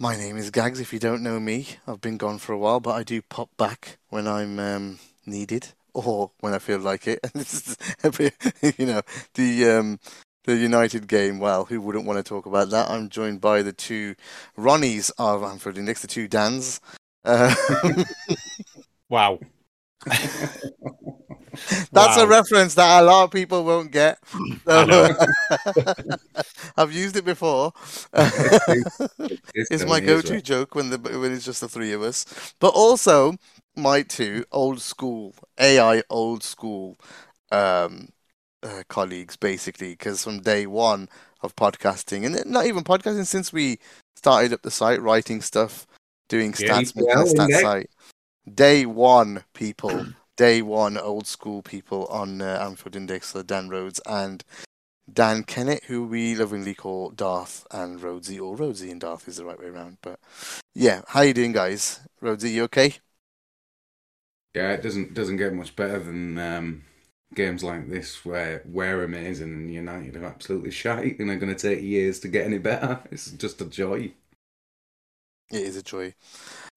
My name is Gags. If you don't know me, I've been gone for a while, but I do pop back when I'm um, needed or when I feel like it. And this is bit, you know, the um, the United game. Well, who wouldn't want to talk about that? I'm joined by the two Ronnies of Anfield Index, the two Dans. Uh, Wow. That's a reference that a lot of people won't get. Know. I've used it before. It's my go-to joke when the when it's just the three of us. But also my two old school AI old school um, uh, colleagues, basically, because from day one of podcasting, and not even podcasting since we started up the site, writing stuff, doing Yeah, stats, making well, stat site. Day one, people. Day one, old school people on uh, Anfield Index, so Dan Rhodes and Dan Kennett, who we lovingly call Darth and Rhodesy, or Rhodesy and Darth is the right way around. But yeah, how you doing, guys? Rhodesy, you okay? Yeah, it doesn't doesn't get much better than um, games like this where we're amazing and United are absolutely shite and are going to take years to get any better. It's just a joy. It is a joy.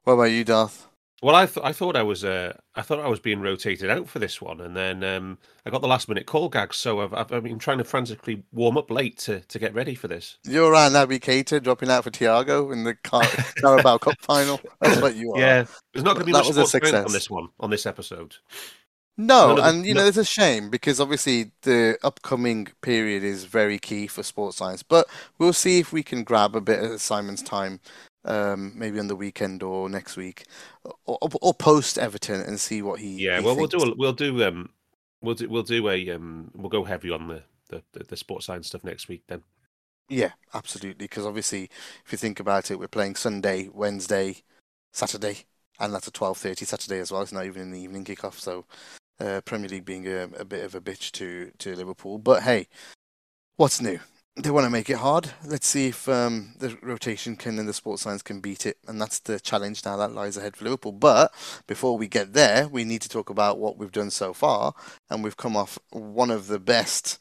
What about you, Darth? Well, I th- I thought I was uh, I thought I was being rotated out for this one, and then um, I got the last minute call gags, so I've, I've been trying to frantically warm up late to, to get ready for this. You're around Naby Keita dropping out for Thiago in the Car- Carabao Cup final. That's what you are. Yeah, there's not going to be That much was a content on this one on this episode. No, the- and you know it's a shame because obviously the upcoming period is very key for sports science. But we'll see if we can grab a bit of Simon's time, um, maybe on the weekend or next week, or, or, or post Everton and see what he. Yeah, he well, we'll do a, we'll do um we'll do we'll do a um we'll go heavy on the the, the, the sports science stuff next week then. Yeah, absolutely. Because obviously, if you think about it, we're playing Sunday, Wednesday, Saturday, and that's a twelve thirty Saturday as well. It's not even in the evening kickoff. So, uh, Premier League being a, a bit of a bitch to to Liverpool. But hey, what's new? They want to make it hard. Let's see if um, the rotation can and the sports science can beat it, and that's the challenge now that lies ahead for Liverpool. But before we get there, we need to talk about what we've done so far, and we've come off one of the best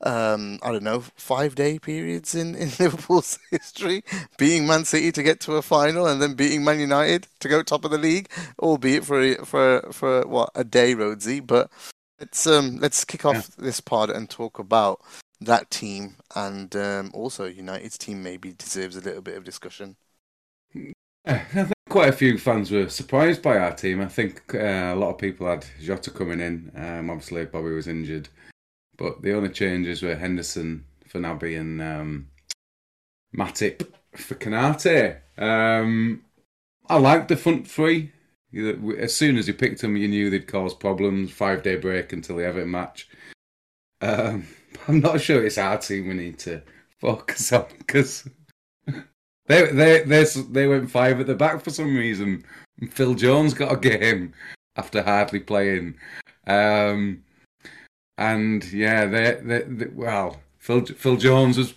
um, I don't know, five day periods in, in Liverpool's history, beating Man City to get to a final and then beating Man United to go top of the league, albeit for for for what a day, Rhodesy. But let's um let's kick off this part and talk about that team and um, also United's team maybe deserves a little bit of discussion. I think quite a few fans were surprised by our team. I think uh, a lot of people had Jota coming in. Um, obviously, Bobby was injured, but the only changes were Henderson for Naby and um, Matip for Konate. Um, I liked the front three. As soon as you picked them, you knew they'd cause problems. Five day break until the Everton match. Um, I'm not sure it's our team we need to focus on because they they they they went five at the back for some reason. Phil Jones got a game after hardly playing, um, and yeah, they, they, they well, Phil Phil Jones was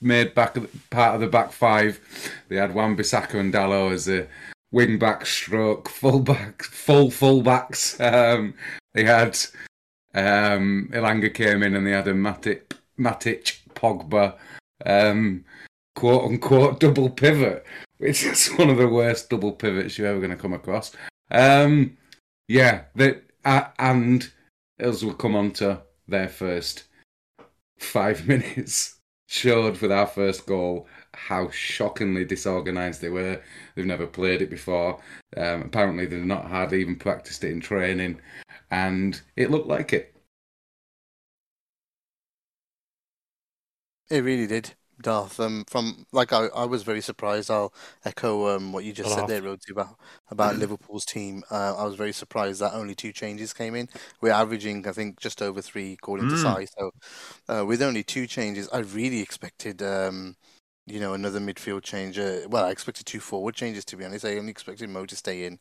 made back part of the back five. They had Wan Bissaka and Dalot as a wing back stroke full back full full backs. Um, they had um, Elanga came in and they had a Matic Matic Pogba. Um, quote unquote double pivot, which is one of the worst double pivots you're ever going to come across. Um, yeah, uh, and as we'll come on to their first five minutes, showed with our first goal how shockingly disorganised they were. They've never played it before. Um, apparently, they've not hardly even practiced it in training, and it looked like it. It really did, Darth. Um, from like I, I was very surprised. I'll echo um what you just said there, Rhodesy, about about Liverpool's team. Uh, I was very surprised that only two changes came in. We're averaging, I think, just over three according to Mm. Sai. So, uh, with only two changes, I really expected um, you know, another midfield change. Uh, well, I expected two forward changes to be honest. I only expected Mo to stay in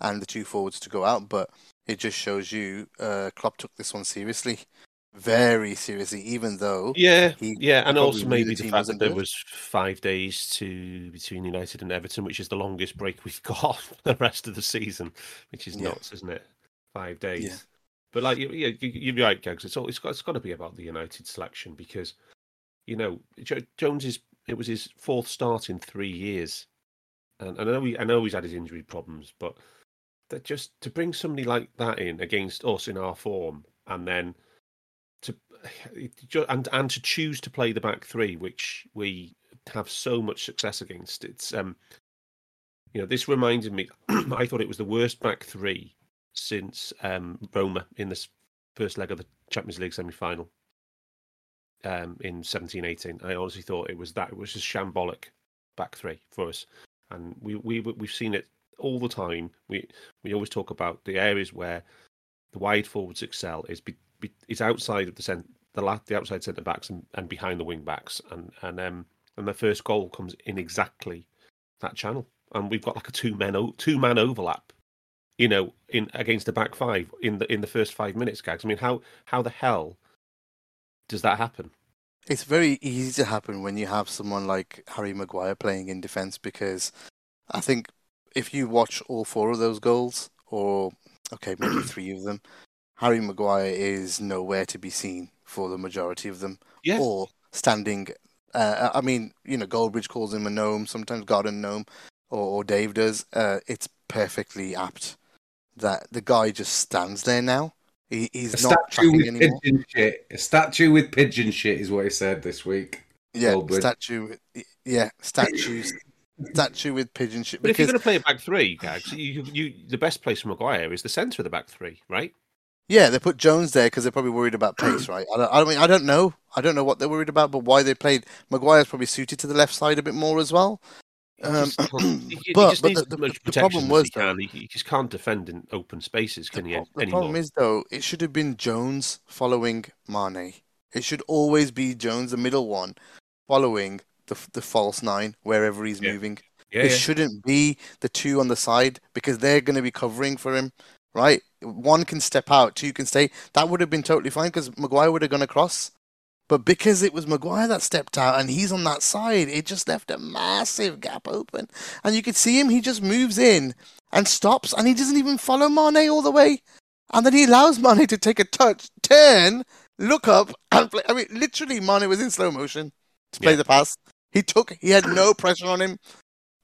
and the two forwards to go out, but it just shows you uh, Klopp took this one seriously, very seriously, even though Yeah, yeah, and also maybe the the fact that there good. was five days to between United and Everton, which is the longest break we've got the rest of the season, which is Yeah. nuts, isn't it? Five days. But like, you- yeah, you- you're right, Gags. It's all it's got. It's got to be about the United selection because, you know, Jones is. It was his fourth start in three years, and I know he, I know he's had his injury problems, but that just to bring somebody like that in against us in our form, and then to and and to choose to play the back three, which we have so much success against. It's um, you know, this reminded me. I thought it was the worst back three since um Roma in this first leg of the Champions League semi final. Um, in seventeen eighteen, I honestly thought it was that. It was just shambolic back three for us, and we we we've seen it all the time. We we always talk about the areas where the wide forwards excel is be, be, is outside of the cent the the outside centre backs and, and behind the wing backs. And and um and the first goal comes in exactly that channel. And we've got like a two men o- two man overlap you know in against the back five in the in the first five minutes gags. I mean how how the hell does that happen? It's very easy to happen when you have someone like Harry Maguire playing in defence because I think if you watch all four of those goals, or okay, maybe three of them, Harry Maguire is nowhere to be seen for the majority of them, yeah or standing. Uh, I mean, you know, Goldbridge calls him a gnome, sometimes Garden gnome, or, or Dave does. Uh, it's perfectly apt that the guy just stands there now. He, A he's not statue with anymore. pigeon shit. A statue with pigeon shit is what he said this week. Yeah, Goldbridge. statue. Yeah, statues. Statue with pigeon shit. but if you're going to play a back three gags you, you the best place for maguire is the centre of the back three right yeah, they put Jones there because they're probably worried about pace, right? I don't, I mean, I don't know. I don't know what they're worried about, but why they played Maguire's probably suited to the left side a bit more as well. Um, just he, he but just but the, the, the problem was he though. He, he just can't defend in open spaces, the, can he? the anymore? problem is though, it should have been Jones following Mane. It should always be Jones, the middle one, following the the false nine wherever he's Yeah. moving. yeah, It yeah. shouldn't be the two on the side because they're going to be covering for him, right? One can step out, two can stay. That would have been totally fine because Maguire would have gone across. But because it was Maguire that stepped out and he's on that side, it just left a massive gap open. And you could see him, he just moves in and stops and he doesn't even follow Mane all the way. And then he allows Mane to take a touch, turn, look up, and play. I mean, literally, Mane was in slow motion to play Yeah. the pass. He took, he had no pressure on him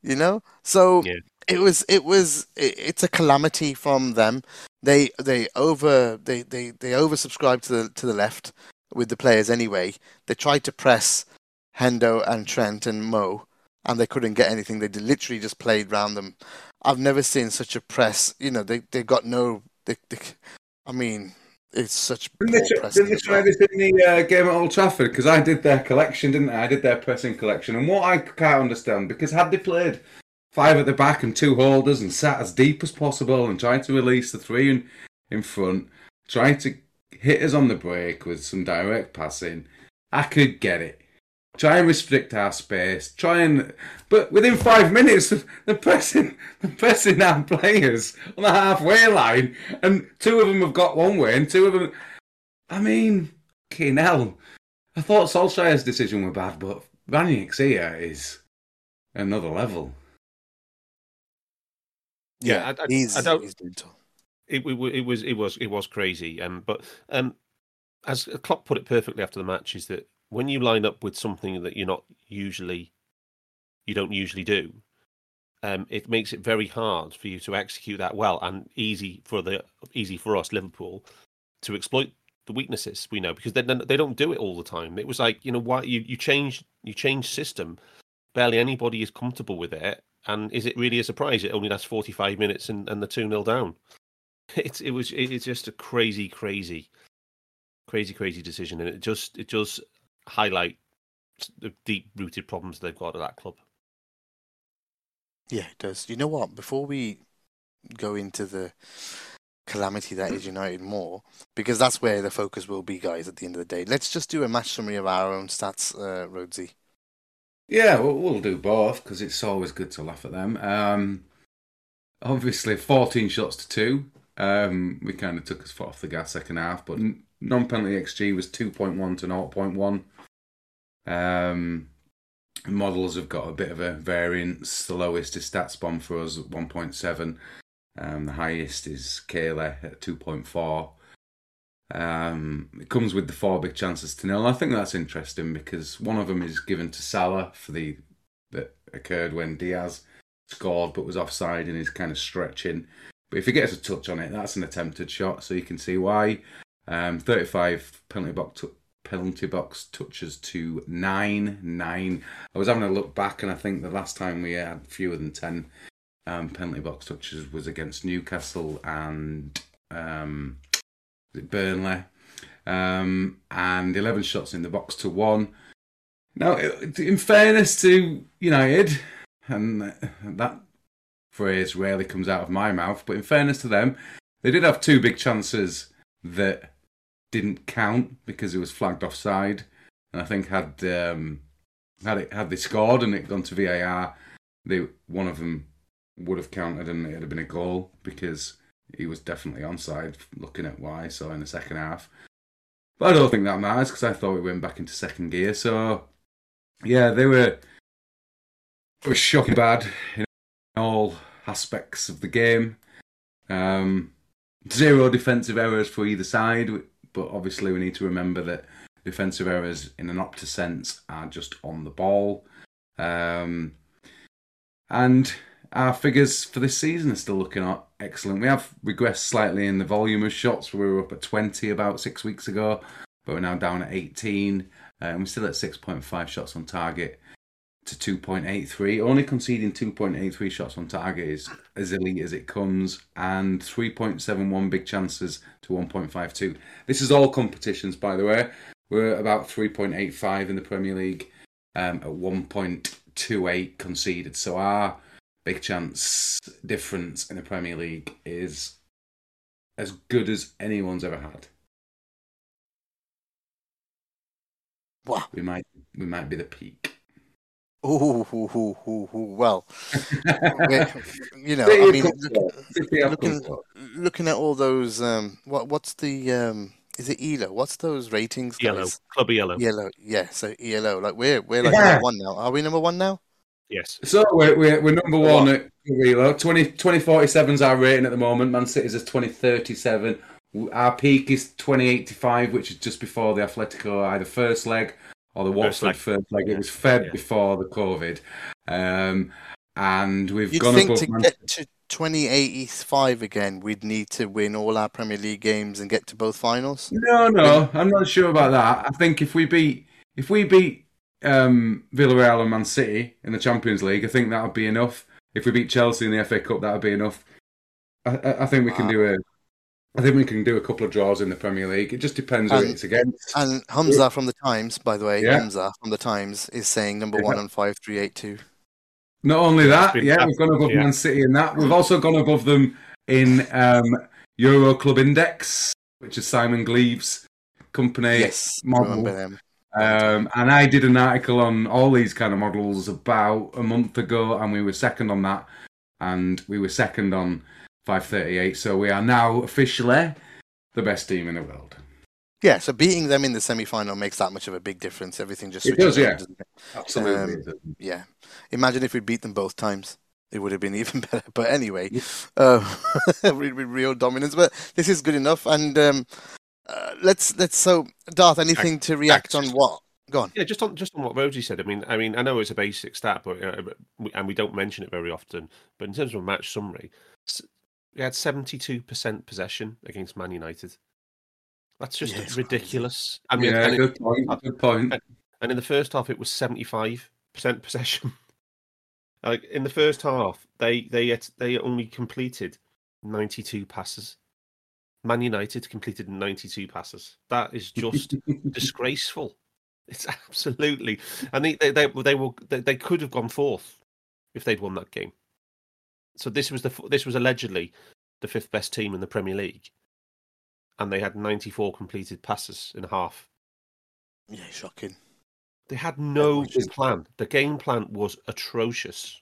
you know? So Yeah. it was it was it, it's a calamity from them. They they over they they they oversubscribed to the to the left with the players anyway. They tried to press hendo and trent and mo and they couldn't get anything. They literally just played round them. I've never seen such a press. You know they they got no they, they i mean it's such Didn't they, try, didn't they try this in the uh, game at Old Trafford? Because I did their collection, didn't I? I did their pressing collection. And what I can't understand, because had they played five at the back and two holders and sat as deep as possible and tried to release the three in, in front, trying to hit us on the break with some direct passing, I could get it. Try and restrict our space. Try and, but within five minutes, they're pressing, they're pressing our players on the halfway line, and two of them have got one way, and two of them. I mean, fucking hell. I thought Solskjaer's decision were bad, but Rangnick's here is another level. Yeah, I- I- he's, I don't- he's it, it, it was it was it was crazy. Um, but um, as Klopp put it perfectly after the match, is that when you line up with something that you're not usually, you don't usually do, um, it makes it very hard for you to execute that well, and easy for the easy for us Liverpool to exploit the weaknesses we know because they they don't do it all the time. It was like you know why you you change you change system barely anybody is comfortable with it. And is it really a surprise? It only lasts 45 minutes and, and the 2 0 down. It's it was it's just a crazy, crazy, crazy, crazy decision, and it just it does highlight the deep rooted problems they've got at that club. Yeah, it does. You know what? Before we go into the calamity that is United more, because that's where the focus will be, guys, at the end of the day. Let's just do a match summary of our own stats, uh, Rhodesy. Yeah, we'll, we'll do both because it's always good to laugh at them. Um, obviously, 14 shots to two. Um, we kind of took us foot off the gas second half, but non penalty XG was 2.1 to 0.1. Um, models have got a bit of a variance. The lowest is StatsBomb for us at 1.7. Um, the highest is Caley at 2.4. Um, it comes with the four big chances to nil. I think that's interesting because one of them is given to Salah for the that occurred when Diaz scored but was offside and is kind of stretching. But if he gets a touch on it, that's an attempted shot, so you can see why. Um, 35 penalty box penalty box touches to nine. Nine. I was having a look back, and I think the last time we had fewer than 10 um, penalty box touches was against Newcastle and um, Burnley. Um, and 11 shots in the box to one. Now, in fairness to United, and that phrase rarely comes out of my mouth, but in fairness to them, they did have two big chances that didn't count because it was flagged offside. And I think had um, had it had they scored and it gone to VAR, they one of them would have counted and it would have been a goal because he was definitely onside. Looking at why, so in the second half. But I don't think that matters because I thought we went back into second gear. So yeah, they were was shocking bad in all aspects of the game. Um, zero defensive errors for either side, but obviously we need to remember that defensive errors in an Opta sense are just on the ball. Um, and our figures for this season are still looking excellent. We have regressed slightly in the volume of shots. We were up at 20 about six weeks ago, but we're now down at 18. and we're still at 6.5 shots on target to 2.83. Only conceding 2.83 shots on target is as elite as it comes, and 3.71 big chances to 1.52. This is all competitions, by the way. We're about 3.85 in the Premier League, um, at 1.28 conceded. So our big chance difference in the Premier League is as good as anyone's ever had. Wow. We might we might be the peak. Ooh, ooh, ooh, ooh, ooh. well, you know, I mean, look, looking, looking at all those, um, what what's the um, is it ELO? What's those ratings? Guys? Yellow, club yellow, yellow, yeah. So ELO, like we're we're like yeah. number one now. Are we number one now? Yes. So we're we're, we're number one what? at ELO. 20, 2047 is our rating at the moment. Man City's is twenty thirty seven. Our peak is twenty eighty five, which is just before the Atletico either first leg or the Watford first leg. First leg. It was Feb yeah. before the COVID, um, and we've You'd gone think above to Man- get to 2085 again, we'd need to win all our Premier League games and get to both finals. No, no, I'm not sure about that. I think if we beat if we beat um, Villarreal and Man City in the Champions League, I think that would be enough. If we beat Chelsea in the FA Cup, that would be enough. I, I think we can do a I think we can do a couple of draws in the Premier League. It just depends and, who it's against. And Hamza from the Times, by the way, yeah. Hamza from the Times is saying number yeah. one on five three eight two. Not only that, yeah, we've gone above yeah. Man City in that. We've also gone above them in um, Euro Club Index, which is Simon Gleave's company yes, model. Remember them. Um, and I did an article on all these kind of models about a month ago, and we were second on that, and we were second on 538. So we are now officially the best team in the world. Yeah, so beating them in the semi final makes that much of a big difference. Everything just it does, yeah, it? absolutely. Um, yeah, imagine if we beat them both times. It would have been even better. But anyway, yeah. uh, real dominance. But this is good enough. And um, uh, let's let's so Darth, anything to react on what? Go on. Yeah, just on just on what Rhodesy said. I mean, I mean, I know it's a basic stat, but uh, and we don't mention it very often. But in terms of a match summary, we had 72% possession against Man United. That's just yeah, ridiculous. I mean, yeah, good point. Uh, good point. And in the first half, it was 75% possession. Like in the first half, they they they only completed 92 passes. Man United completed 92 passes. That is just disgraceful. It's absolutely. And they they they, they will they, they could have gone fourth if they'd won that game. So this was the this was allegedly the fifth best team in the Premier League, and they had 94 completed passes in half. Yeah, shocking. They had no plan. The game plan was atrocious.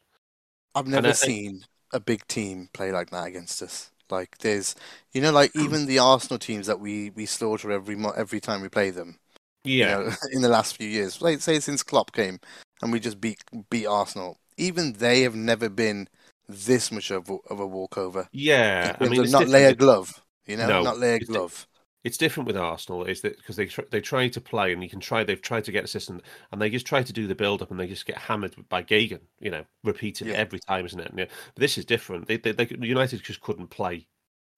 I've never seen a big team play like that against us. Like there's, you know, like even the Arsenal teams that we we slaughter every every time we play them. Yeah. You know, in the last few years, like say since Klopp came and we just beat beat Arsenal. Even they have never been this much of a, of a walkover. Yeah, I mean, not layer glove. You know, no, not lay a glove. It's different with Arsenal, is that because they tr- they try to play and you can try. They've tried to get a system, and they just try to do the build up, and they just get hammered by Geoghegan. You know, repeated yeah. every time, isn't it? but this is different. They, they, they United just couldn't play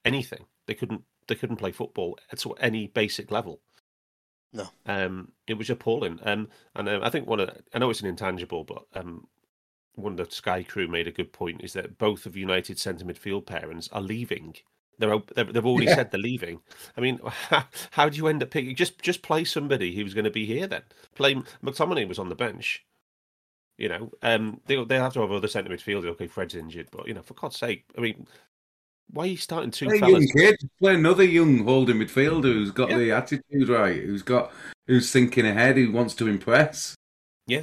anything. They couldn't they couldn't play football at any basic level. No. Um, it was appalling. Um, and uh, I think one of I know it's an intangible, but um, one of the Sky crew made a good point is that both of United's centre midfield parents are leaving. They're, they've already yeah. said they're leaving. I mean, how, how, do you end up picking? Just just play somebody who's going to be here then. Play McTominay was on the bench. You know, um, they they have to have other centre midfielders. Okay, Fred's injured, but you know, for God's sake, I mean, why are you starting two play fellas? young kid, play another young holding midfielder who's got yeah. the attitude right, who's got who's thinking ahead, who wants to impress. Yeah.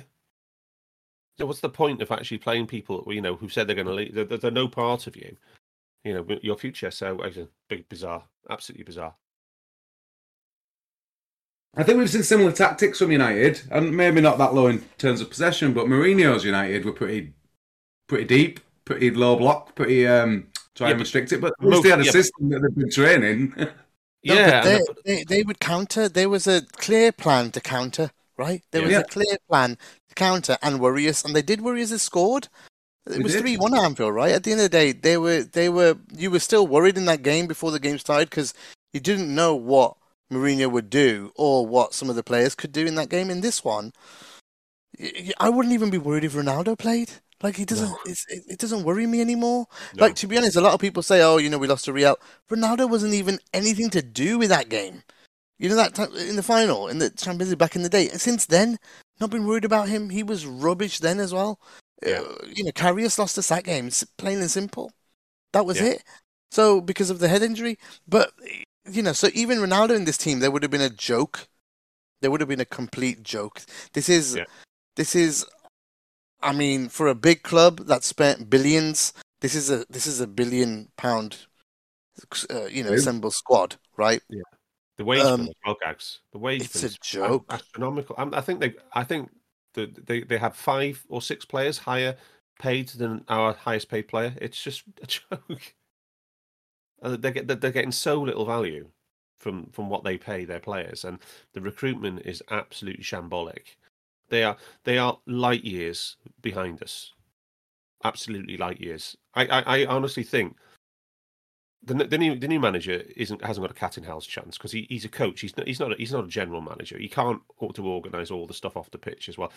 So what's the point of actually playing people, you know, who said they're going to leave? They're, they're no part of you, you know, your future. So it's a big bizarre, absolutely bizarre. I think we've seen similar tactics from United, and maybe not that low in terms of possession, but Mourinho's United were pretty, pretty deep, pretty low block, pretty um, try yeah, and restrict it. But at least they had a yeah, system that they've been training. yeah, they, they, they, would counter. There was a clear plan to counter, right? There was a clear plan to counter and worry us, and they did worry us. They scored. It was three one Anfield, right? At the end of the day, they were they were you were still worried in that game before the game started because you didn't know what Mourinho would do or what some of the players could do in that game. In this one, I wouldn't even be worried if Ronaldo played. Like he doesn't, no. it, it doesn't worry me anymore. No. Like to be honest, a lot of people say, "Oh, you know, we lost to Real." Ronaldo wasn't even anything to do with that game. You know that time in the final in the Champions League back in the day. And since then, not been worried about him. He was rubbish then as well. Yeah. Uh, you know, Karius lost us that game. It's plain and simple. That was yeah. it. So because of the head injury, but you know, so even Ronaldo in this team, there would have been a joke. There would have been a complete joke. This is, yeah. this is I mean, for a big club that spent billions, this is a this is a billion pound, uh, you know, assembled squad, right? Yeah. The wage um, bill, well, gags. The wage it's a joke. Astronomical. I think they. I think that they they have five or six players higher paid than our highest paid player. It's just a joke. They get they're getting so little value from from what they pay their players, and the recruitment is absolutely shambolic. They are they are light years behind us. Absolutely light years. I, I, I honestly think the, the new the new manager isn't hasn't got a cat in hell's chance because he, he's a coach. He's not he's not a, he's not a general manager. He can't ought to organise all the stuff off the pitch as well.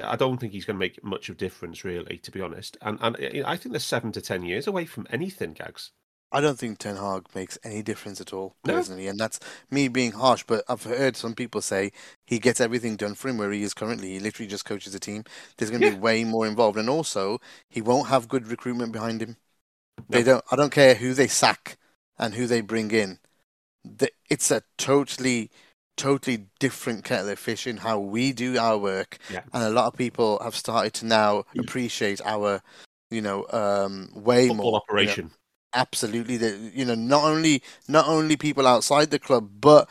I don't think he's going to make much of difference really, to be honest. And and eh, I think they're seven to ten years away from anything, Gags. I don't think Ten Hag makes any difference at all, personally, no. and that's me being harsh. But I've heard some people say he gets everything done for him where he is currently. He literally just coaches a team. There's going to yeah. be way more involved, and also he won't have good recruitment behind him. They don't. I don't care who they sack and who they bring in. It's a totally, totally different kettle of fish in how we do our work, yeah. and a lot of people have started to now appreciate our, you know, um, way Football more operation. You know, absolutely that you know not only not only people outside the club but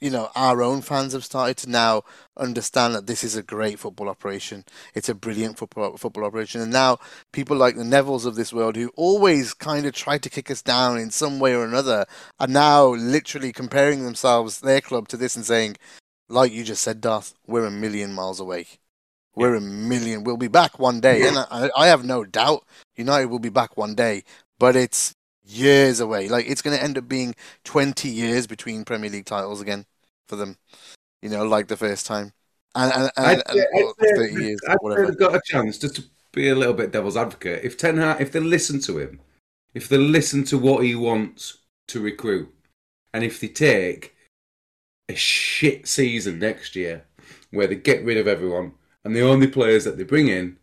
you know our own fans have started to now understand that this is a great football operation it's a brilliant football football operation and now people like the Nevilles of this world who always kind of tried to kick us down in some way or another are now literally comparing themselves their club to this and saying like you just said Darth we're a million miles away we're a million. We'll be back one day, and I, I have no doubt United will be back one day. But it's years away. Like it's going to end up being 20 years between Premier League titles again for them. You know, like the first time. And, and, and, I'd, and I'd, 30 years, I'd whatever. got a chance just to, be a little bit devil's advocate. If Ten Hag, if they listen to him, if they listen to what he wants to recruit, and if they take a shit season next year where they get rid of everyone and the only players that they bring in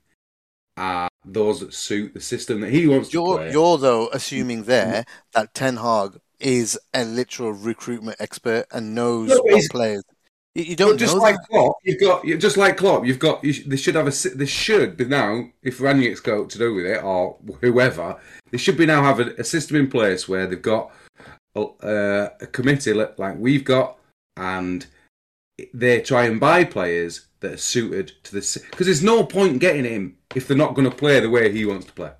are those that suit the system that he wants to You're play. you're though assuming there that Ten Hag is a literal recruitment expert and knows No, what players. You, don't just know like that. Klopp, you've got just like Klopp, you've got you sh- they should have a they should be now if Rangnick's got to do with it or whoever they should be now have a, a system in place where they've got a, uh, a committee like we've got and they try and buy players that are suited to the because there's no point getting him if they're not going to play the way he wants to play.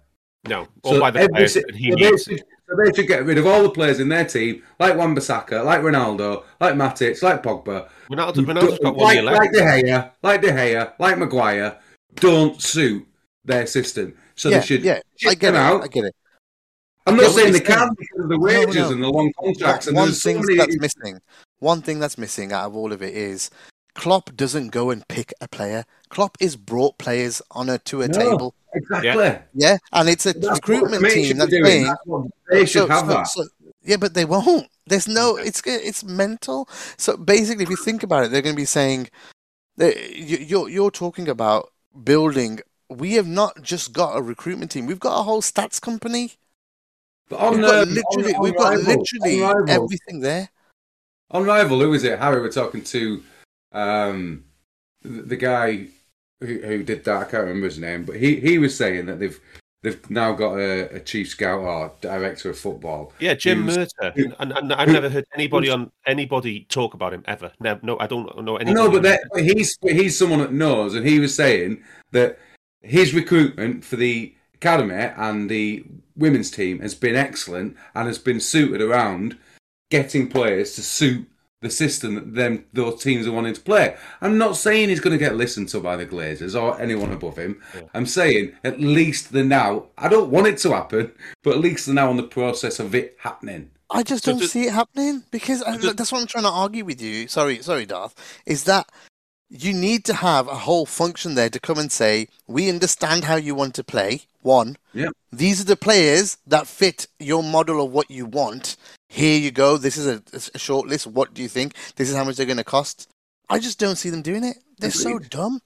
No, or by the every players that he so they should, so they should get rid of all the players in their team, like Wan-Bissaka, like Ronaldo, like Matic, like Pogba. Ronaldo, Ronaldo's got one like, year left. like De Gea, like De Gea, like Maguire, don't suit their system. So yeah, they should yeah, I get them it. out. I get it. I'm not get saying they can't because of the wages no. and the long contracts. and one there's so thing many- that's missing. One thing that's missing out of all of it is Klopp doesn't go and pick a player. Klopp is brought players on a to a No. table. Exactly. Yeah, and it's a That's recruitment team that's. That's they should So- have so- that. so- yeah, but they won't. There's no. It's it's mental. So basically, if you think about it, they're going to be saying you're you're talking about building. We have not just got a recruitment team. We've got a whole stats company. But on, We've got um, literally, on, on we've got Rival- literally everything there. On Rival, who was it? Harry, we're talking to um, the, the guy who, who did that. I can't remember his name, but he, he was saying that they've they've now got a, a chief scout or director of football. Yeah, Jim Murtough, and, and I've never heard anybody on anybody talk about him ever. No, no, I don't know anybody. No, but, that, but he's but he's someone that knows, and he was saying that his recruitment for the academy and the women's team has been excellent and has been suited around getting players to suit the system that them those teams are wanting to play. I'm not saying he's going to get listened to by the Glazers or anyone above him. I'm saying at least they're now. I don't want it to happen, but at least they're now on the process of it happening. I just So don't does- see it happening because uh, I, does- that's what I'm trying to argue with you. Sorry, sorry, Darth. Is that you need to have a whole function there to come and say, we understand how you want to play. One, Yeah. these are the players that fit your model of what you want. Here you go. This is a, a short list. What do you think? This is how much they're going to cost. I just don't see them doing it. They're so dumb.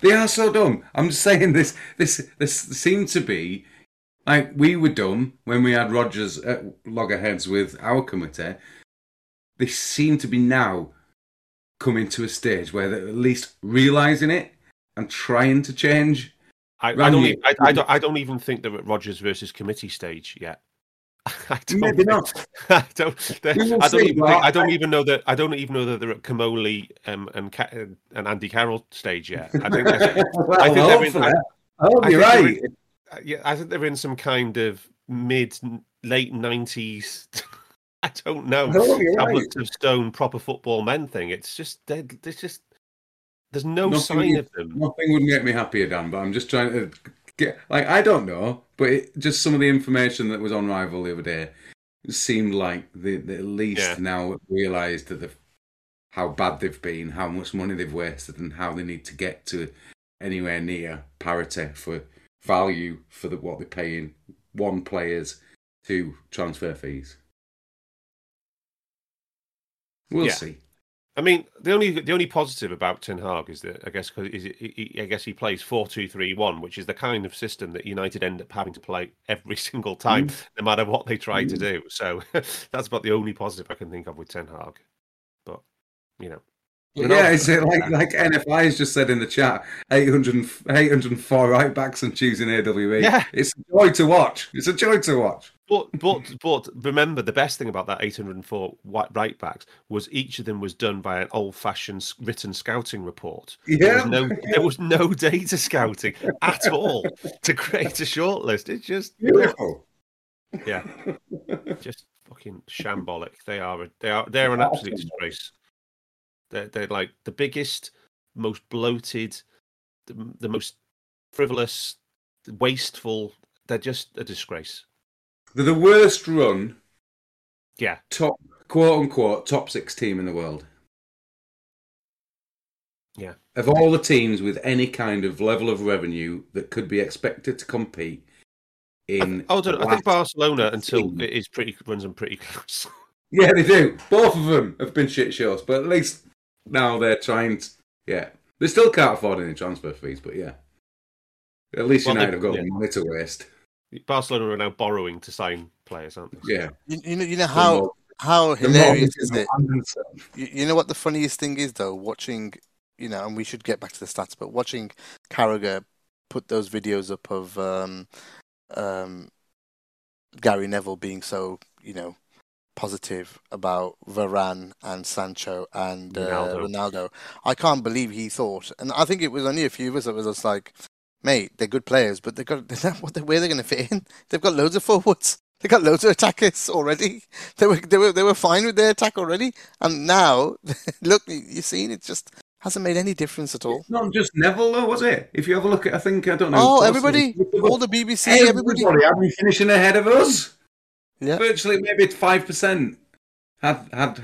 They are so dumb. I'm just saying this. This this seemed to be like we were dumb when we had Rodgers at loggerheads with our committee. They seem to be now coming to a stage where they're at least realizing it and trying to change. I, I don't. you. I, I don't. I don't even think they're at Rodgers versus committee stage yet. I don't Maybe not. I don't. they- We will I don't see, even. Think, I- I don't even know that. I don't even know that they're at Comolli um, and and Andy Carroll stage yet. I think. I think, well, I think they're in-. I- hope you're right. in- uh, yeah, I think they're in some kind of mid late nineties. I don't know. Hope you're right. Tablets of stone, proper football men thing. It's just dead. There's just there's no Nothing sign of them. Nothing would make me happier, Dan. But I'm just trying to get like I don't know, but it, just some of the information that was on Rival the other day seemed like they, they at least Yeah. now realised that how bad they've been, how much money they've wasted, and how they need to get to anywhere near parity for value for the, what they're paying one players to transfer fees. We'll Yeah. see. I mean, the only the only positive about Ten Hag is that I guess 'cause is he, he- I guess he plays four two three one, which is the kind of system that United end up having to play every single time, mm. no matter what they try to mm. do. So that's about the only positive I can think of with Ten Hag. But you know, But But yeah, it's like like NFI has just said in the chat 800, 804 right backs and choosing AWB. Yeah. It's a joy to watch. It's a joy to watch. but but but remember the best thing about that 804 white right backs was each of them was done by an old fashioned written scouting report. There Yeah. was no there was no data scouting at all to create a shortlist. It's just Beautiful. Yeah, just fucking shambolic. They are. a- They are. They're an absolute disgrace. They're they're like the biggest, most bloated, the, the most frivolous, wasteful. They're just a disgrace. They're the worst run, Yeah, top quote unquote top six team in the world. Yeah. of all the teams with any kind of level of revenue that could be expected to compete in. I, don't, I think Barcelona until 15 it is pretty runs them pretty close. Yeah, they do. Both of them have been shit shows, but at least now they're trying. To, yeah, they still can't afford any transfer fees, but yeah, at least Well, they- United have got yeah. the money to waste. Barcelona are now borrowing to sign players, aren't they? Yeah, You, you know, you know how more- how hilarious is it? You, you know what the funniest thing is though, watching, you know, and we should get back to the stats, but watching Carragher put those videos up of um, um, Gary Neville being so, you know, positive about Varane and Sancho and uh, Ronaldo. Ronaldo. I can't believe he thought, and I think it was only a few of us that was just like, mate, they're good players, but they've got they're not what they, where they're going to fit in. They've got loads of forwards. They got loads of attackers already. They were they were they were fine with their attack already, and now look, you've seen it just hasn't made any difference at all. Not just Neville, though, was it? If you have a look at, I think I don't know. Oh, everybody, all the BBC, everybody. everybody had been finishing ahead of us. Yeah. Virtually, maybe five percent have had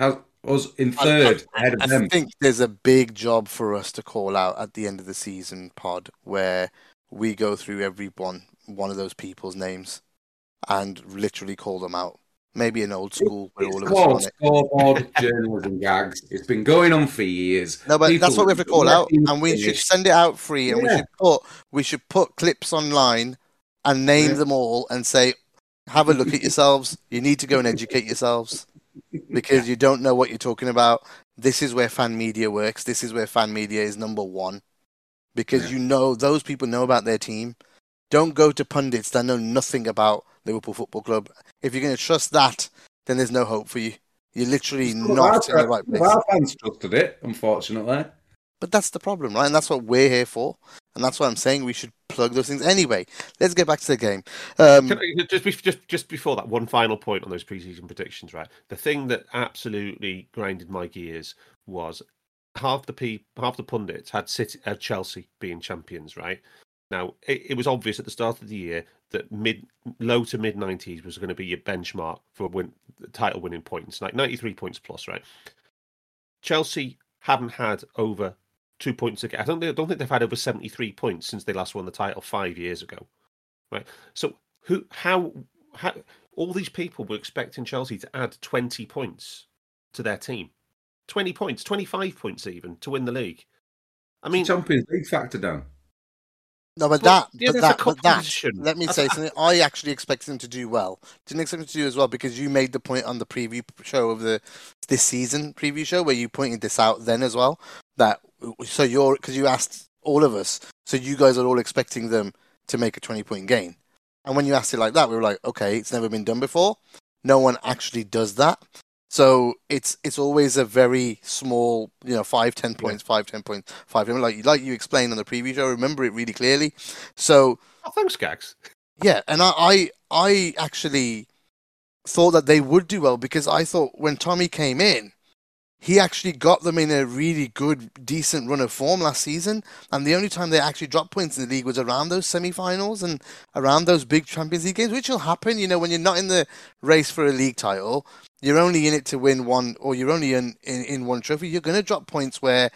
us in third ahead of them. I them. think there's a big job for us to call out at the end of the season pod where we go through every one one of those people's names and literally call them out. Maybe an old school where all It's of us are called on it. scoreboard journalism gags. It's been going on for years. No, but that's what we have to call out, and we should send it out free, and we should put we should put clips online and name Yeah. them all and say, have a look at yourselves. You need to go and educate yourselves because you don't know what you're talking about. This is where fan media works. This is where fan media is number one because Yeah. you know those people know about their team. Don't go to pundits that know nothing about Liverpool Football Club. If you're going to trust that, then there's no hope for you. You're literally not in the right place. Our fans trusted it, unfortunately. But that's the problem, right? And that's what we're here for. And that's why I'm saying we should plug those things. Anyway, let's get back to the game. Um, I- just, just just before that, one final point on those preseason predictions, right? The thing that absolutely grinded my gears was half the pe- half the pundits had City, had Chelsea being champions, right? Now it, it was obvious at the start of the year that mid low to mid nineties was going to be your benchmark for win title winning points, like ninety three points plus, right? Chelsea haven't had over two points again. I don't think, I don't think they've had over seventy three points since they last won the title five years ago, right? So who how how all these people were expecting Chelsea to add 20 points to their team. 20 points, 25 points even to win the league. I mean, Champions League factor down. no, but Well, that, yeah, but that, but that. competition. Let me say something. I actually expected them to do well. Didn't expect them to do as well because you made the point on the preview show of the this season preview show where you pointed this out then as well. That so you're because you asked all of us, so you guys are all expecting them to make a 20 point gain. And when you asked it like that, we were like, okay, it's never been done before. No one actually does that. So it's it's always a very small, you know, five, ten points, five, ten points, five. Like like you explained on the preview show, I remember it really clearly. So oh, thanks, Gags. yeah, and I, I I actually thought that they would do well because I thought when Tommy came in, he actually got them in a really good, decent run of form last season. And the only time they actually dropped points in the league was around those semi-finals and around those big Champions League games, which will happen. You know, when you're not in the race for a league title, you're only in it to win one, or you're only in in, in one trophy. You're going to drop points where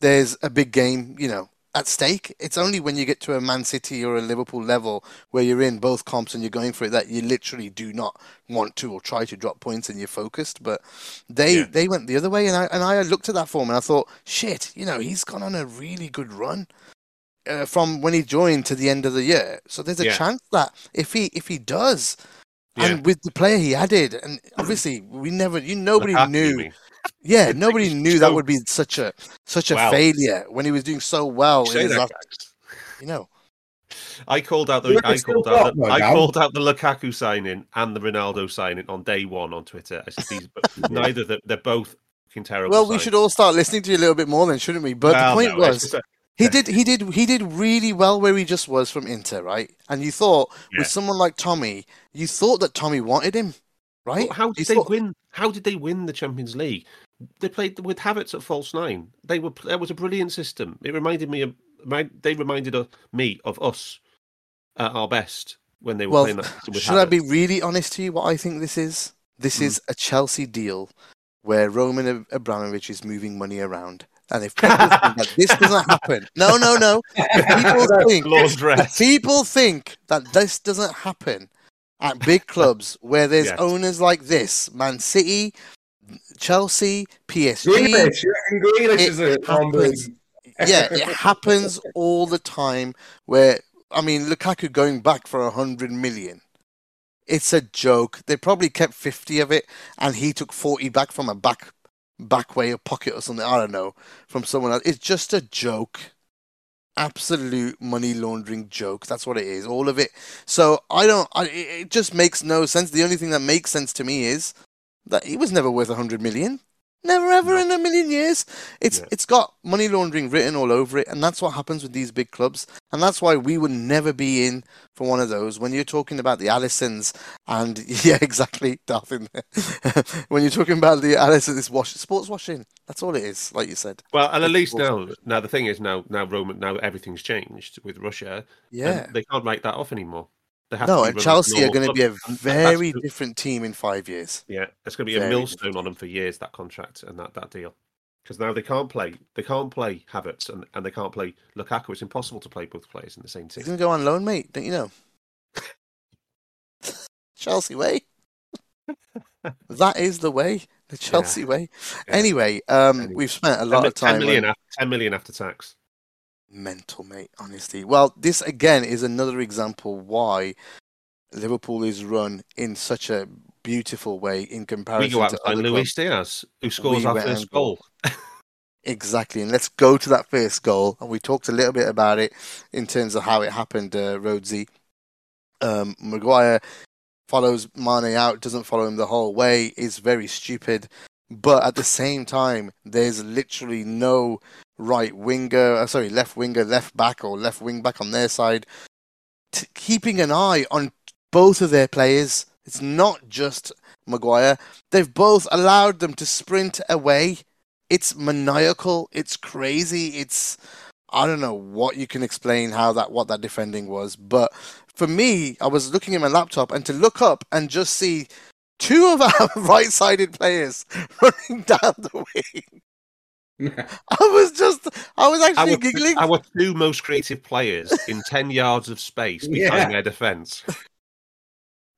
there's a big game, you know, at stake. It's only when you get to a Man City or a Liverpool level where you're in both comps and you're going for it that you literally do not want to or try to drop points and you're focused. But they Yeah. they went the other way, and I and I looked at that form and I thought, shit, you know, he's gone on a really good run. Uh, from when he joined to the end of the year, so there's a Yeah. chance that if he if he does, Yeah. and with the player he added, and obviously we never, you nobody Lukaku, knew. Yeah, nobody like knew that would be such a such a Wow. failure when he was doing so well You in his that, last, you know. I called out the Look, I called out the, got I called out the Lukaku signing and the Ronaldo signing on day one on Twitter. I said these, but neither that they're both fucking terrible. Well, we should all start listening to you a little bit more then, shouldn't we? But Well, the point no, was a- he did he did he did really well where he just was from Inter, right? And you thought Yeah. with someone like Tommy, you thought that Tommy wanted him, right? How did they thought- win? How did they win the Champions League? They played with Havertz at false nine. They were that was a brilliant system. It reminded me of remind- they reminded of, me of us at our best when they were Well, playing that with should I be really honest to you? What I think this is, this Mm. is a Chelsea deal where Roman Abramovich is moving money around, And if people think that this doesn't happen, no, no, no. If people think, people think that this doesn't happen at big clubs where there's owners like this, Man City, Chelsea, PSG, Grealish, reckon Grealish is a happens. yeah, it happens all the time. Where I mean, Lukaku going back for a hundred million. It's a joke. They probably kept fifty of it, and he took forty back from a back back way or pocket or something. I don't know from someone else. It's just a joke. Absolute money laundering joke. That's what it is. All of it. So I don't. I, it just makes no sense. The only thing that makes sense to me is that he was never worth a hundred million. Never ever in a million years. It's Yeah. it's got money laundering written all over it, and that's what happens with these big clubs, and that's why we would never be in for one of those. When you're talking about the Allisons, and yeah, exactly, Darth when you're talking about the Allisons, it's wash, sports washing. That's all it is, like you said. Well, and at least now, washing. now the thing is now, now Roman, now everything's changed with Russia. Yeah. they can't make that off anymore. No, and Chelsea are going to be a club. And that's very different team in five years. Yeah, it's going to be a Very millstone different. on them for years. That contract and that, that deal, because now they can't play. They can't play Havertz and, and they can't play Lukaku. It's impossible to play both players in the same team. He's going to go on loan, mate. Don't you know? Chelsea way. that is the way. The Chelsea way. Yeah. Anyway, um, Anyway. we've spent a lot mi- of time. 10 million, on- after, 10 million after tax. Mental, mate. Honestly, well, this again is another example why Liverpool is run in such a beautiful way in We comparison go out to other Luis. Diaz, who scores We our first goal. Exactly, and let's go to that first goal. And we talked a little bit about it in terms of how it happened, uh, Rhodesy. Um, Maguire follows Mane out, doesn't follow him the whole way, is very stupid. But at the same time, there's literally no right winger, uh, sorry, left winger, left back, or left wing back on their side, t- keeping an eye on both of their players. It's not just Maguire. They've both allowed them to sprint away. It's maniacal. It's crazy. It's i don't know what you can explain how that what that defending was but for me i was looking at my laptop and to look up and just see two of our right-sided players running down the wing i was just i was actually Our, giggling our two most creative players in 10 yards of space Yeah. behind their defence.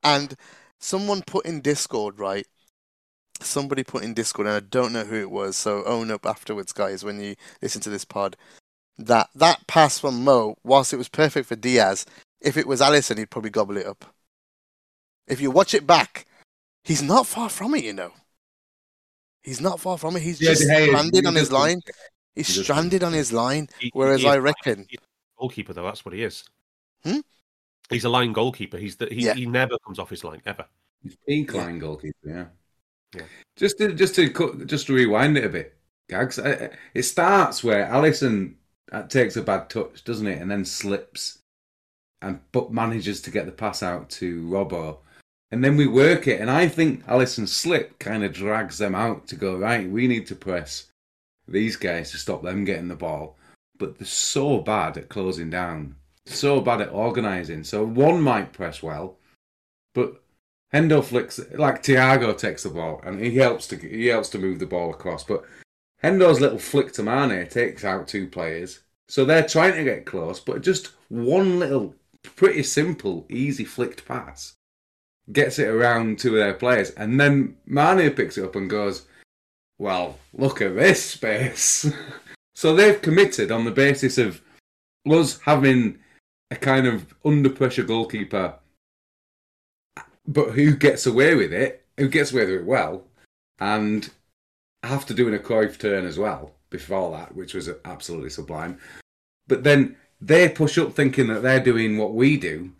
and someone put in discord right somebody put in discord and i don't know who it was so own up afterwards guys when you listen to this pod that that pass from mo whilst it was perfect for diaz if it was alisson he'd probably gobble it up if you watch it back he's not far from it you know he's not far from it he's Yeah, just De Gea- stranded on his line he's he stranded on his line He- whereas he is i a- reckon he's a goalkeeper, though. That's what he is. Hmm? He's a line goalkeeper. He's the, he, Yeah. he never comes off his line ever. Incline goalkeeper, yeah. Yeah. Just to just to cut, just to rewind it a bit, gags. uh, It starts where Alisson uh, takes a bad touch, doesn't it, and then slips, and but manages to get the pass out to Robbo, and then we work it. And I think Alisson's slip kind of drags them out to go right. We need to press these guys to stop them getting the ball, but they're so bad at closing down, so bad at organising. So one might press well, but Hendo flicks like Thiago takes the ball and he helps to he helps to move the ball across. But Hendo's little flick to Mane takes out two players, so they're trying to get close. But just one little, pretty simple, easy flicked pass gets it around two of their players, and then Mane picks it up and goes, "Well, look at this space." so they've committed on the basis of us having a kind of under pressure goalkeeper but who gets away with it, who gets away with it well, and after doing a Cruyff turn as well before that, which was absolutely sublime. But then they push up thinking that they're doing what we do,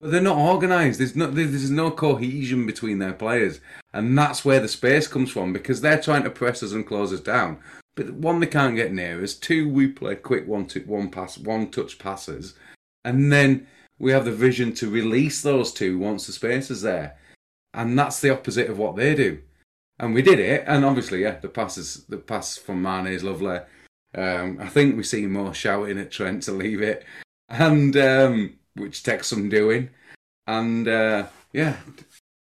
they're not organised. There's no there's no cohesion between their players, and that's where the space comes from because they're trying to press us and close us down. But one, they can't get near us. Two, we play quick one two one pass one touch passes, and then we have the vision to release those two once the space is there. And that's the opposite of what they do. And we did it, and obviously, yeah, the passes the pass from Mane is lovely. Um, I think we see more shouting at Trent to leave it, and um, which takes some doing. And uh, yeah,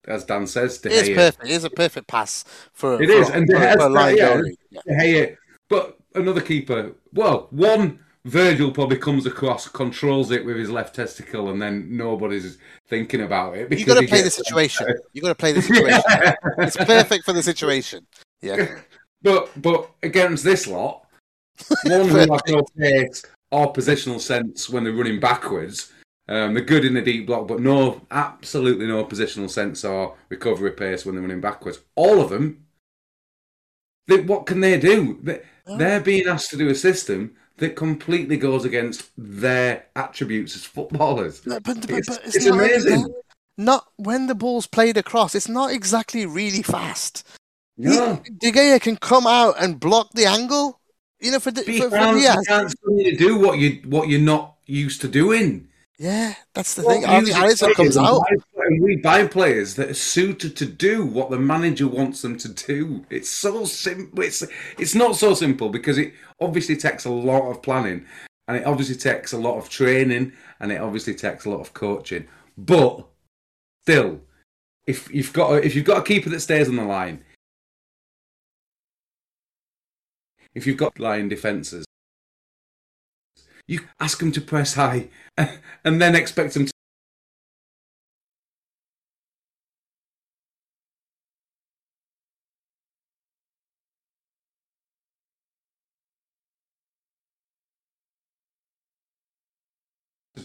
as Dan says, De it's perfect it's a perfect pass for It for, is, and for, it has for a that. Yeah. De Gea, but another keeper. Well, one Virgil probably comes across, controls it with his left testicle, and then nobody's thinking about it. You've got to play the situation. You've got to play the situation. it's perfect for the situation. Yeah. But but against this lot, one who has no pace or positional sense when they're running backwards. Um, they're good in the deep block, but no, absolutely no positional sense or recovery pace when they're running backwards. All of them. They, what can they do? They, they're being asked to do a system that completely goes against their attributes as footballers. No, but, but, It's- but it's, it's not amazing. Not when the ball's played across. It's not exactly really fast. No. He- De Gea can come out and block the angle. You know, for, the, for, for you can't suddenly do what you what you're not used to doing. Yeah, that's the Well, thing. Think Alisson comes out. And we buy players that are suited to do what the manager wants them to do. It's so simple. It's it's not so simple because it obviously takes a lot of planning, and it obviously takes a lot of training, and it obviously takes a lot of coaching. But still, if you've got a, if you've got a keeper that stays on the line, if you've got line defences, you ask them to press high, and then expect them to.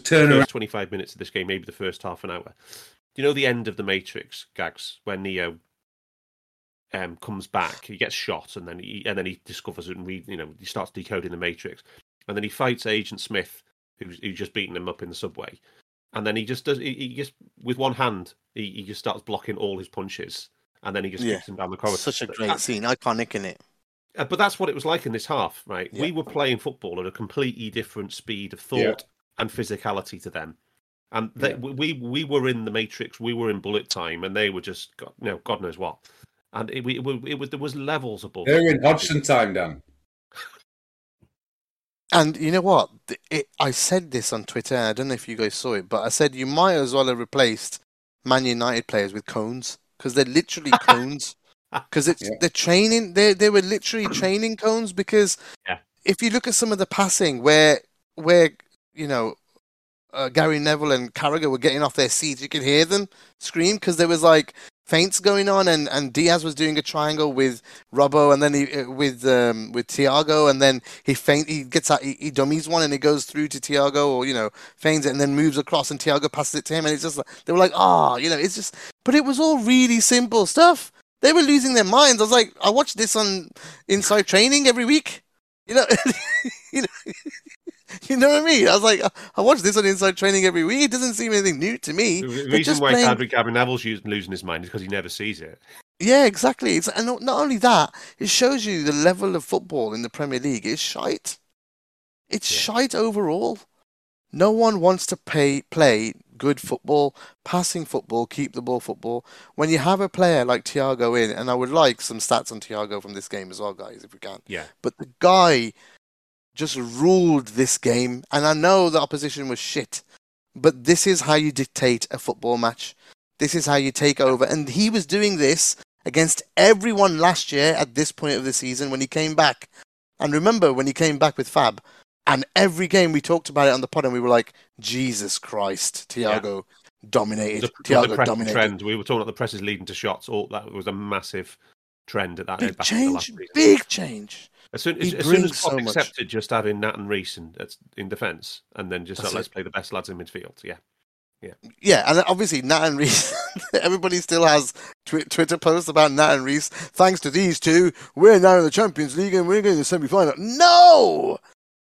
Turn around. 25 minutes of this game, maybe the first half an hour. Do you know the end of the Matrix gags where Neo um, comes back? He gets shot, and then he and then he discovers it and read. You know, he starts decoding the Matrix, and then he fights Agent Smith, who's, who's just beating him up in the subway, and then he just does. He, he just with one hand, he, he just starts blocking all his punches, and then he just Yeah. kicks him down the corridor. Such a great that- scene, iconic in it. uh, but that's what it was like in this half, right? Yeah. We were playing football at a completely different speed of thought Yeah. and physicality to them, and they, Yeah. we we were in the matrix, we were in bullet time, and they were just God, you know, God knows what. And it, we- it, it was there was levels above. They're in Hodgson time, Dan. And you know what? It, I said this on Twitter. I don't know if you guys saw it, but I said you might as well have replaced Man United players with cones because they're literally cones. Because it's Yeah. they're training. They they were literally training cones. Because Yeah. if you look at some of the passing, where where you know uh, Gary Neville and Carragher were getting off their seats, you could hear them scream because there was like feints going on, and, and Diaz was doing a triangle with Robbo, and then he uh, with um, with Thiago, and then he feint, he gets out, he, he dummies one, and he goes through to Thiago, or you know, feigns it, and then moves across, and Thiago passes it to him, and it's just like they were like, ah, you know, it's just, but it was all really simple stuff. They were losing their minds. I was like, I watch this on Inside Training every week. You know, you know, you know what I mean. I was like, I watch this on Inside Training every week. It doesn't seem anything new to me. The They're reason why playing- Neville's losing his mind is because he never sees it. Yeah, exactly. It's, and not not only that, it shows you the level of football in the Premier League is shite. It's Yeah. shite overall. No one wants to pay, play good football, passing football, keep the ball football. When you have a player like Thiago in, and I would like some stats on Thiago from this game as well, guys, if we can. Yeah. But the guy just ruled this game, and I know the opposition was shit, but this is how you dictate a football match. This is how you take over. And he was doing this against everyone last year at this point of the season when he came back. And remember when he came back with Fab, and every game we talked about it on the pod, and we were like, Jesus Christ, Thiago dominated. The, the Thiago press dominated. trend. We were talking about the presses leading to shots. All that was a massive trend at that Big back in the last change. Big change. As soon, as, as soon as so much. accepted just having Nat and Rhys in, in defence, and then just like, let's play the best lads in midfield. Yeah, Yeah, Yeah, and obviously Nat and Rhys. everybody still has tw- Twitter posts about Nat and Rhys. Thanks to these two, we're now in the Champions League and we're going to the semi-final. No,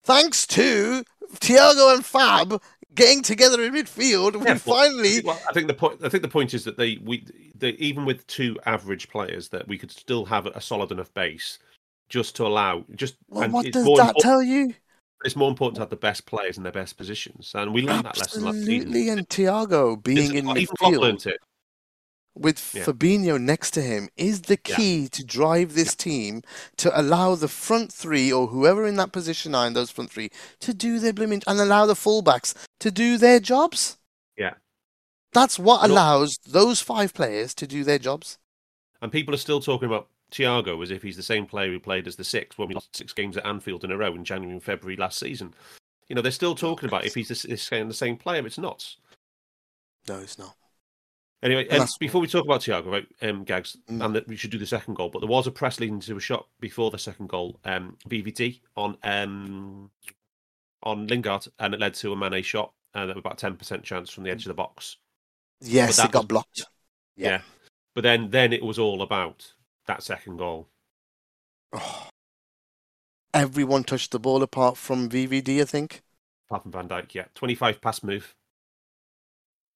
thanks to Thiago and Fab getting together in midfield, we but- finally. Well, I think the point. I think the point is that they we they, even with two average players that we could still have a solid enough base just to allow just. Well, what does that tell you? It's more important to have the best players in their best positions, and we learned that lesson last season. Absolutely, and Thiago being in midfield. it. with Yeah. Fabinho next to him is the Yeah. key to drive this team to allow the front three or whoever in that position are in those front three to do their blooming and allow the fullbacks to do their jobs. Yeah. That's what allows those five players to do their jobs. And people are still talking about Thiago as if he's the same player who played as the six when we lost six games at Anfield in a row in January and February last season. You know, they're still talking about if he's the, the same player. It's not. No, it's not. Anyway, um, before we talk about Thiago, right, um, Gags, mm. and that we should do the second goal, but there was a press leading to a shot before the second goal, um, VVD on um, on Lingard, and it led to a Mane shot, and about ten percent chance from the edge of the box. Yes, it got was, blocked. Yeah. yeah. but then then it was all about that second goal. Oh. Everyone touched the ball apart from VVD, I think. Apart from Van Dijk, yeah, twenty-five pass move.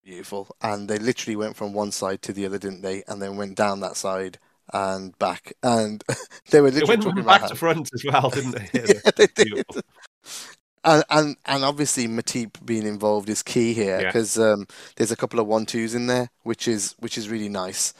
Beautiful. And they literally went from one side to the other, didn't they? And then went down that side and back. And they were literally they went back to front as well, didn't they? yeah, they did. And, and and obviously Matip being involved is key here because yeah. um, there's a couple of one twos in there, which is which is really nice.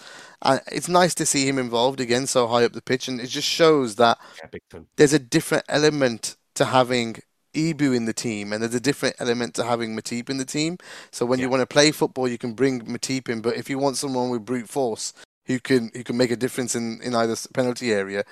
And it's nice to see him involved again so high up the pitch, and it just shows that yeah, there's a different element to having Ibou in the team, and there's a different element to having Matip in the team. So when yeah. you want to play football, you can bring Matip in, but if you want someone with brute force who can who can make a difference in in either penalty area,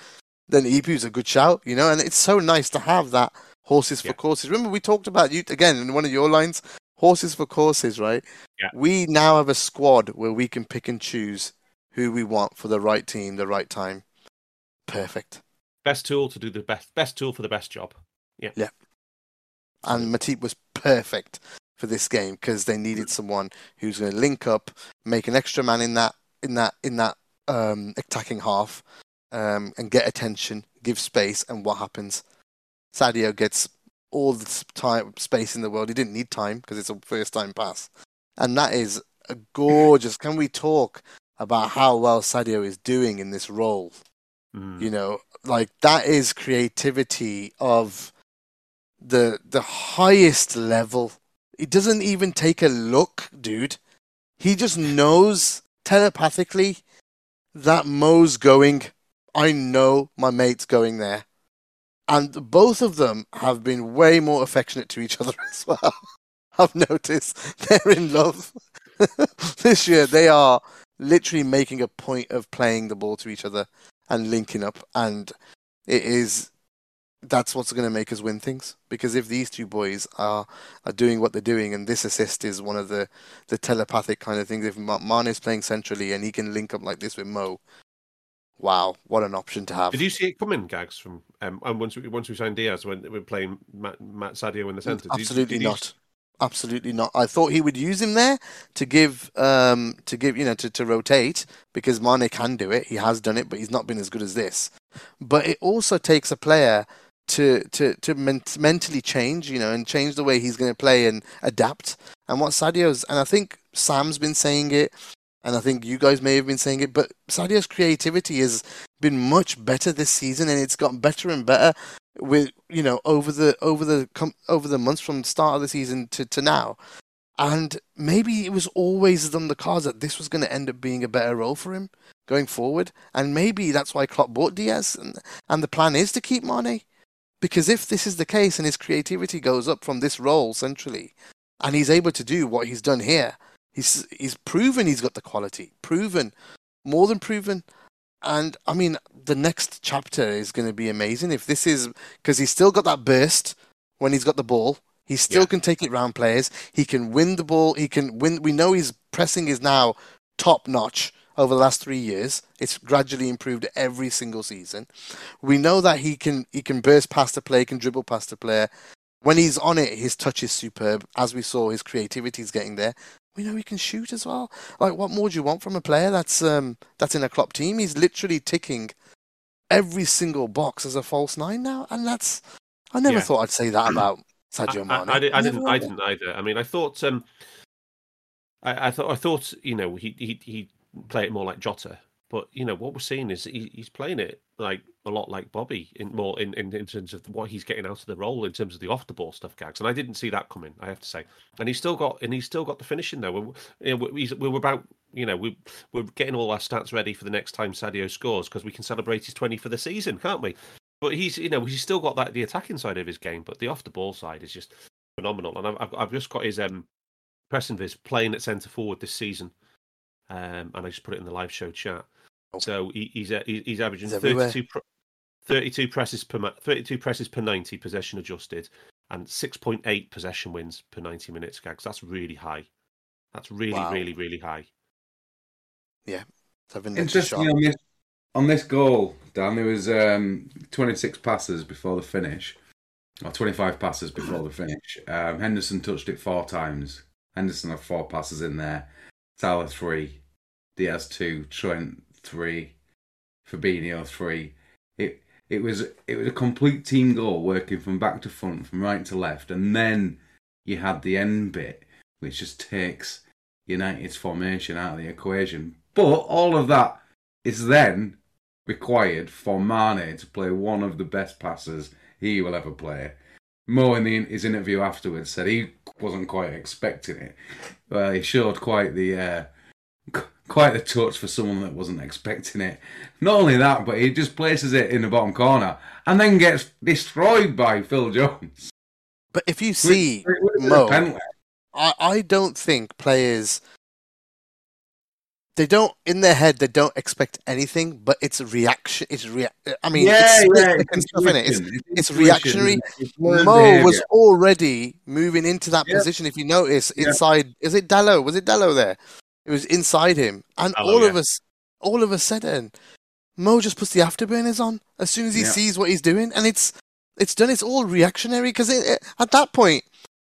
then Ibou's a good shout, you know. And it's so nice to have that horses for yeah. courses. Remember we talked about you again in one of your lines, horses for courses, right? Yeah. We now have a squad where we can pick and choose who we want for the right team, the right time. Perfect. Best tool to do the best best tool for the best job. Yeah. Yeah and Matip was perfect for this game because they needed someone who's going to link up, make an extra man in that in that in that um, attacking half, um, and get attention, give space. And what happens? Sadio gets all the time space in the world. He didn't need time because it's a first time pass, and that is a gorgeous. Can we talk about how well Sadio is doing in this role? Mm. You know, like that is creativity of the the highest level. He doesn't even take a look, dude. He just knows telepathically that Mo's going. I know my mate's going there. And both of them have been way more affectionate to each other as well. I've noticed they're in love. this year they are literally making a point of playing the ball to each other and linking up and it is that's what's going to make us win things. Because if these two boys are are doing what they're doing, and this assist is one of the the telepathic kind of things. If Mane is playing centrally and he can link up like this with Mo, wow, what an option to have. Did you see it coming, Gags? From um, and once we once we signed Diaz, when we were playing Matt, Matt Sadio in the centre, absolutely did you, did not. Absolutely not. I thought he would use him there to give, um, to give, you know, to, to rotate because Mane can do it. He has done it, but he's not been as good as this. But it also takes a player to to to men- mentally change, you know, and change the way he's going to play and adapt. And what Sadio's, and I think Sam's been saying it, and I think you guys may have been saying it, but Sadio's creativity has been much better this season, and it's gotten better and better with you know over the over the over the months from the start of the season to to now. And maybe it was always on the cards that this was going to end up being a better role for him going forward. And maybe that's why Klopp bought Diaz. And, and the plan is to keep Mane. Because if this is the case and his creativity goes up from this role centrally, and he's able to do what he's done here, he's he's proven he's got the quality, proven, more than proven. And I mean, the next chapter is going to be amazing if this is because he's still got that burst when he's got the ball. He still yeah. can take it round players. He can win the ball. He can win. We know his pressing is now top notch over the last three years. It's gradually improved every single season. We know that he can he can burst past a player, can dribble past the player. When he's on it, his touch is superb. As we saw, his creativity is getting there. We know he can shoot as well. Like, what more do you want from a player that's um, that's in a Klopp team? He's literally ticking every single box as a false nine now, and that's I never yeah. thought I'd say that about Sadio Mane. I, I, I, I didn't. I didn't either. I mean, I thought. Um, I, I, thought. I thought. You know, he he he play it more like Jota. But you know what we're seeing is he, he's playing it like a lot like Bobby in more in, in, in terms of what he's getting out of the role in terms of the off the ball stuff, gags. And I didn't see that coming. I have to say. And he's still got and he's still got the finishing though. We're, you know, we're, about you know we we're getting all our stats ready for the next time Sadio scores because we can celebrate his twenty for the season, can't we? But he's you know he's still got that the attacking side of his game, but the off the ball side is just phenomenal. And I've I've just got his um pressing viz playing at centre forward this season um, and I just put it in the live show chat. So he, he's uh, he's averaging He's 32, pr- 32 presses per ma- 32 presses per 90 possession adjusted and 6.8 possession wins per 90 minutes gags. That's really high. That's really Wow. really really high. Yeah. next shot. Interesting on this on this goal, Dan. There was um, 26 passes before the finish, or 25 passes before the finish. Um, Henderson touched it four times. Henderson had four passes in there. Salah three, Diaz two, Trent three, Fabinho three. It it was it was a complete team goal, working from back to front, from right to left, and then you had the end bit, which just takes United's formation out of the equation. But all of that is then required for Mane to play one of the best passes he will ever play. Mo in the, his interview afterwards said he wasn't quite expecting it. Well, he showed quite the uh, quite the touch for someone that wasn't expecting it. Not only that, but he just places it in the bottom corner and then gets destroyed by Phil Jones. But if you see It would have been Mo. I, I don't think players they don't in their head they don't expect anything, but it's a reaction. It's rea- I mean, yeah, it's split second stuff in it. It's, intuition. it's reactionary. It's Mo behaviour. was already moving into that Yeah. position. If you notice, Yeah. inside is it Dalot? Was it Dalot there? It was inside him, and oh, Dalot, all of us, all of a sudden, Mo just puts the afterburners on as soon as he Yeah. sees what he's doing, and it's it's done. It's all reactionary because it, it- at that point,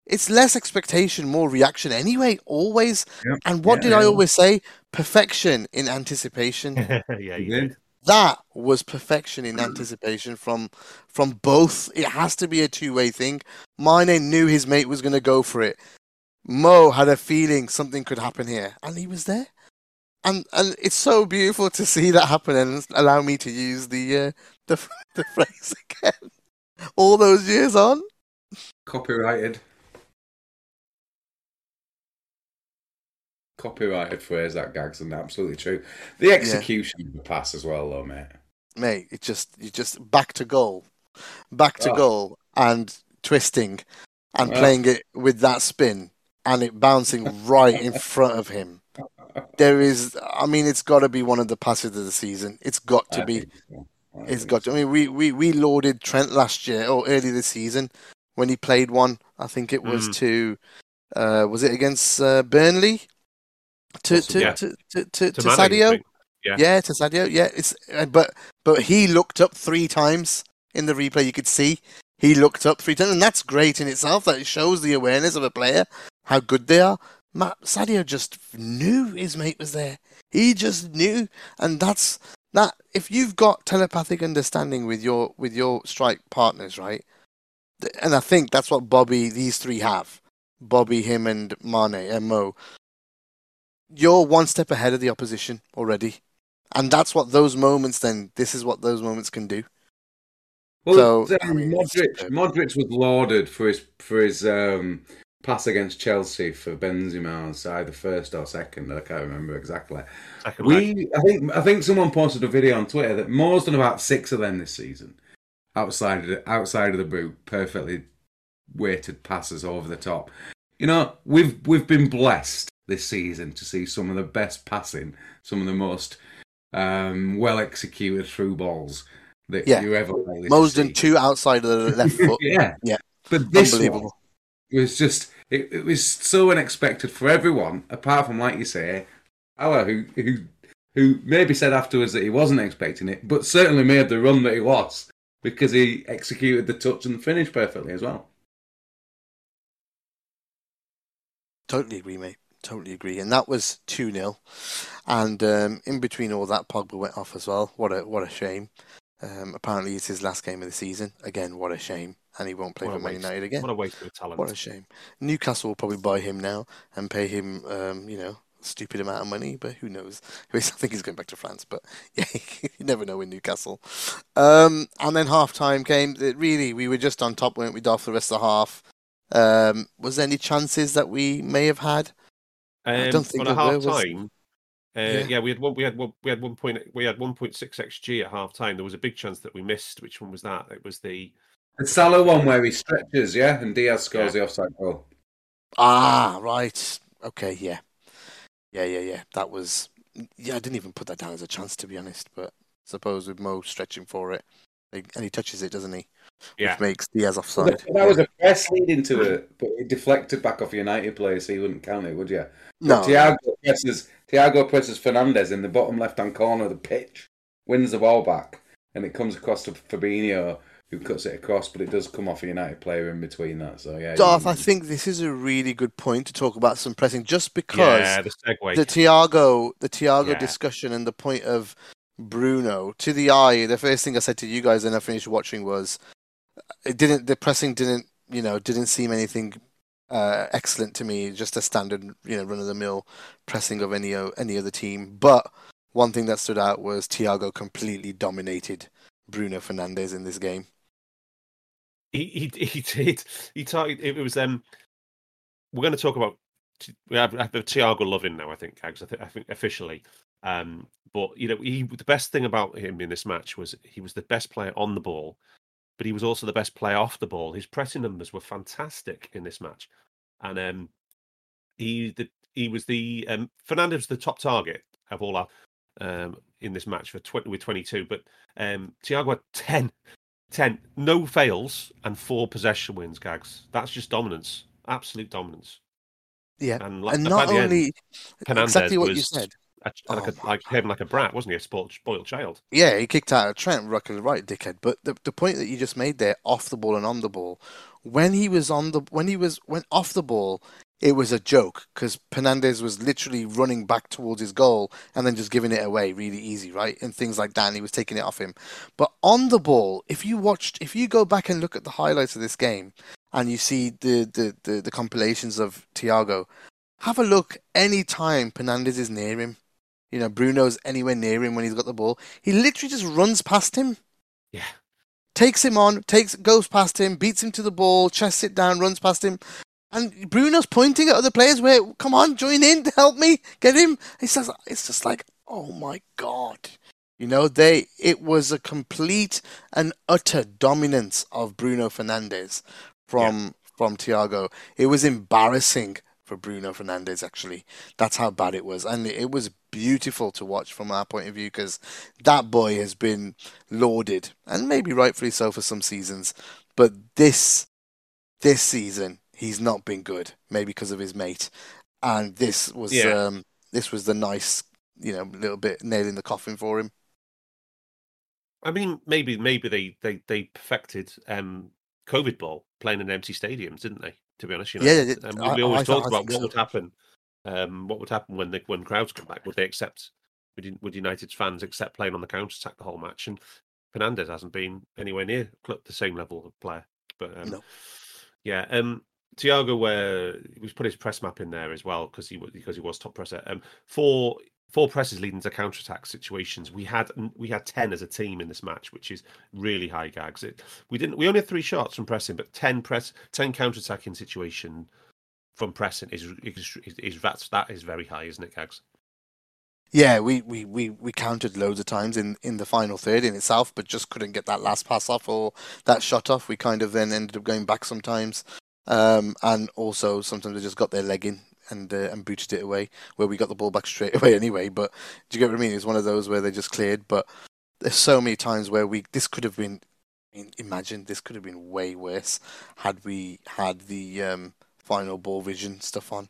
it's less expectation, more reaction anyway. Always. Yeah. And what Yeah, did I always say? Perfection in anticipation yeah, you did. that was perfection in anticipation from from both. It has to be a two way thing. Mane knew his mate was going to go for it. Mo had a feeling something could happen here, and he was there. And and it's so beautiful to see that happen, and allow me to use the uh, the the phrase again. All those years on, Copyrighted. Copyrighted phrase that gags and absolutely true. The execution of the pass as well, though, mate. mate, it just you just back to goal, back to Ah. goal, and twisting, and Ah. playing it with that spin, and it bouncing right in front of him. There is, I mean, it's got to be one of the passes of the season. It's got to I be. think so. I It's think got to. I mean, we, we, we lauded Trent last year or early this season when he played one. I think it was Mm. to, uh, was it against uh, Burnley? To to, yeah. to to to, To to Sadio. think. Yeah. Yeah, to Sadio. Yeah, it's uh, but but he looked up three times in the replay. You could see he looked up three times, and that's great in itself. That shows the awareness of a player, how good they are. Matt Sadio just knew his mate was there. He just knew, and that's that. If you've got telepathic understanding with your with your strike partners, right? And I think that's what Bobby, these three have. Bobby, him, and Mane and Mo. You're one step ahead of the opposition already. And that's what those moments then this is what those moments can do. Well, So, um, I mean, Modric. Modric was lauded for his for his um, pass against Chelsea for Benzema on side the first or second. I can't remember exactly. Second leg. We, I think, I think someone posted a video on Twitter that Mo's done about six of them this season, outside of the, outside of the boot, perfectly weighted passes over the top. You know, we've we've been blessed this season to see some of the best passing, some of the most um, well executed through balls that Yeah. you ever likely to Mo's done two outside of the left foot. yeah, Yeah. But this one Unbelievable. was just it, it was so unexpected for everyone, apart from like you say, Alla, who who who maybe said afterwards that he wasn't expecting it, but certainly made the run that he was because he executed the touch and the finish perfectly as well. Totally agree, mate. Totally agree. And that was 2 0. And um, in between all that, Pogba went off as well. What a what a shame. Um, apparently, it's his last game of the season. Again, what a shame. And he won't play What for Man. United again. What a waste of talent. What a shame. Newcastle will probably buy him now and pay him, um, you know, a stupid amount of money, but who knows? I think he's going back to France, but yeah, you never know in Newcastle. Um, and then half time came. It really, we were just on top, weren't we, Dolph, the rest of the half? Um, was there any chances that we may have had? I Um, don't think on there half was- time. Uh, Yeah. yeah. we had one. We had one. We had one point. We had one point six xg at half time. There was a big chance that we missed. Which one was that? It was the The Salah one where he stretches, yeah, and Diaz scores the offside goal. Ah, right. Okay, yeah. Yeah, yeah, yeah. That was yeah, I didn't even put that down as a chance to be honest. But suppose with Mo stretching for it, and he touches it, doesn't he? Yeah. Which makes Diaz offside. That, that was a press leading to it, but it deflected back off a United player, so you wouldn't count it, would you? no, Thiago presses Thiago presses Fernandes in the bottom left hand corner of the pitch, wins the ball back, and it comes across to Fabinho, who cuts it across, but it does come off a United player in between that. So yeah, Darth, I think this is a really good point to talk about some pressing, just because Yeah, the segue. the Thiago, the Thiago Yeah. discussion and the point of Bruno to the eye. The first thing I said to you guys when I finished watching was, it didn't. The pressing didn't, you know, didn't seem anything uh, excellent to me. Just a standard, you know, run of the mill pressing of any o- any other team. But one thing that stood out was Thiago completely dominated Bruno Fernandes in this game. He he he did. He talked. It was um. We're going to talk about. We have, have the Thiago loving now. I think, Gags. I think, I think officially. Um, but you know, he the best thing about him in this match was he was the best player on the ball, but he was also the best player off the ball. His pressing numbers were fantastic in this match, and um, he the he was the um Fernandes the top target of all our um in this match for 20 with 22 but um Thiago had 10 10 no fails and four possession wins gags that's just dominance absolute dominance Yeah, and, like, and not end, only Fernandes exactly what you said. a, like, Oh a, like him like a brat wasn't he a spoiled, spoiled child Yeah, he kicked out of Trent, Rucker, right, dickhead. But the the point that you just made there, off the ball and on the ball, when he was on the when he was when off the ball, it was a joke because Fernandes was literally running back towards his goal and then just giving it away really easy, right? And things like that, and he was taking it off him. But on the ball, if you watched, if you go back and look at the highlights of this game, and you see the the the, the compilations of Thiago, have a look any time Fernandes is near him. You know, Bruno's anywhere near him when he's got the ball. He literally just runs past him, yeah takes him on, takes goes past him, beats him to the ball, chests it down, runs past him. And Bruno's pointing at other players where come on, join in, to help me, get him. It's just it's just like, oh my god. You know, they it was a complete and utter dominance of Bruno Fernandes from from Thiago. It was embarrassing for Bruno Fernandes actually. That's how bad it was. And it was beautiful to watch from our point of view because that boy has been lauded and maybe rightfully so for some seasons. But this this season he's not been good, maybe because of his mate. And this was Yeah. um this was the nice, you know, little bit nail in the coffin for him. i mean maybe maybe they they they perfected um covid ball playing in empty stadiums didn't they to be honest you know Yeah, I- we, always I thought- talked I about what so. would happen um what would happen when the when crowds come back would they accept would, would united's fans accept playing on the counter attack the whole match and fernandes hasn't been anywhere near the same level of player but um No. yeah um Thiago, where he was put his press map in there as well because he was because he was top presser. Um, four four presses leading to counter attack situations. We had we had ten as a team in this match, which is really high gags. It, we didn't we only had three shots from pressing, but ten press ten counter attacking situation from pressing is is, is, is that's that is very high, isn't it, gags? Yeah, we, we, we, we counted loads of times in, in the final third in itself, but just couldn't get that last pass off or that shot off. We kind of then ended up going back sometimes. Um, and also sometimes they just got their leg in and uh, and booted it away, where we got the ball back straight away anyway. But do you get what I mean? It's one of those where they just cleared. But there's so many times where we this could have been. I mean, imagine this could have been way worse had we had the um, final ball vision stuff on.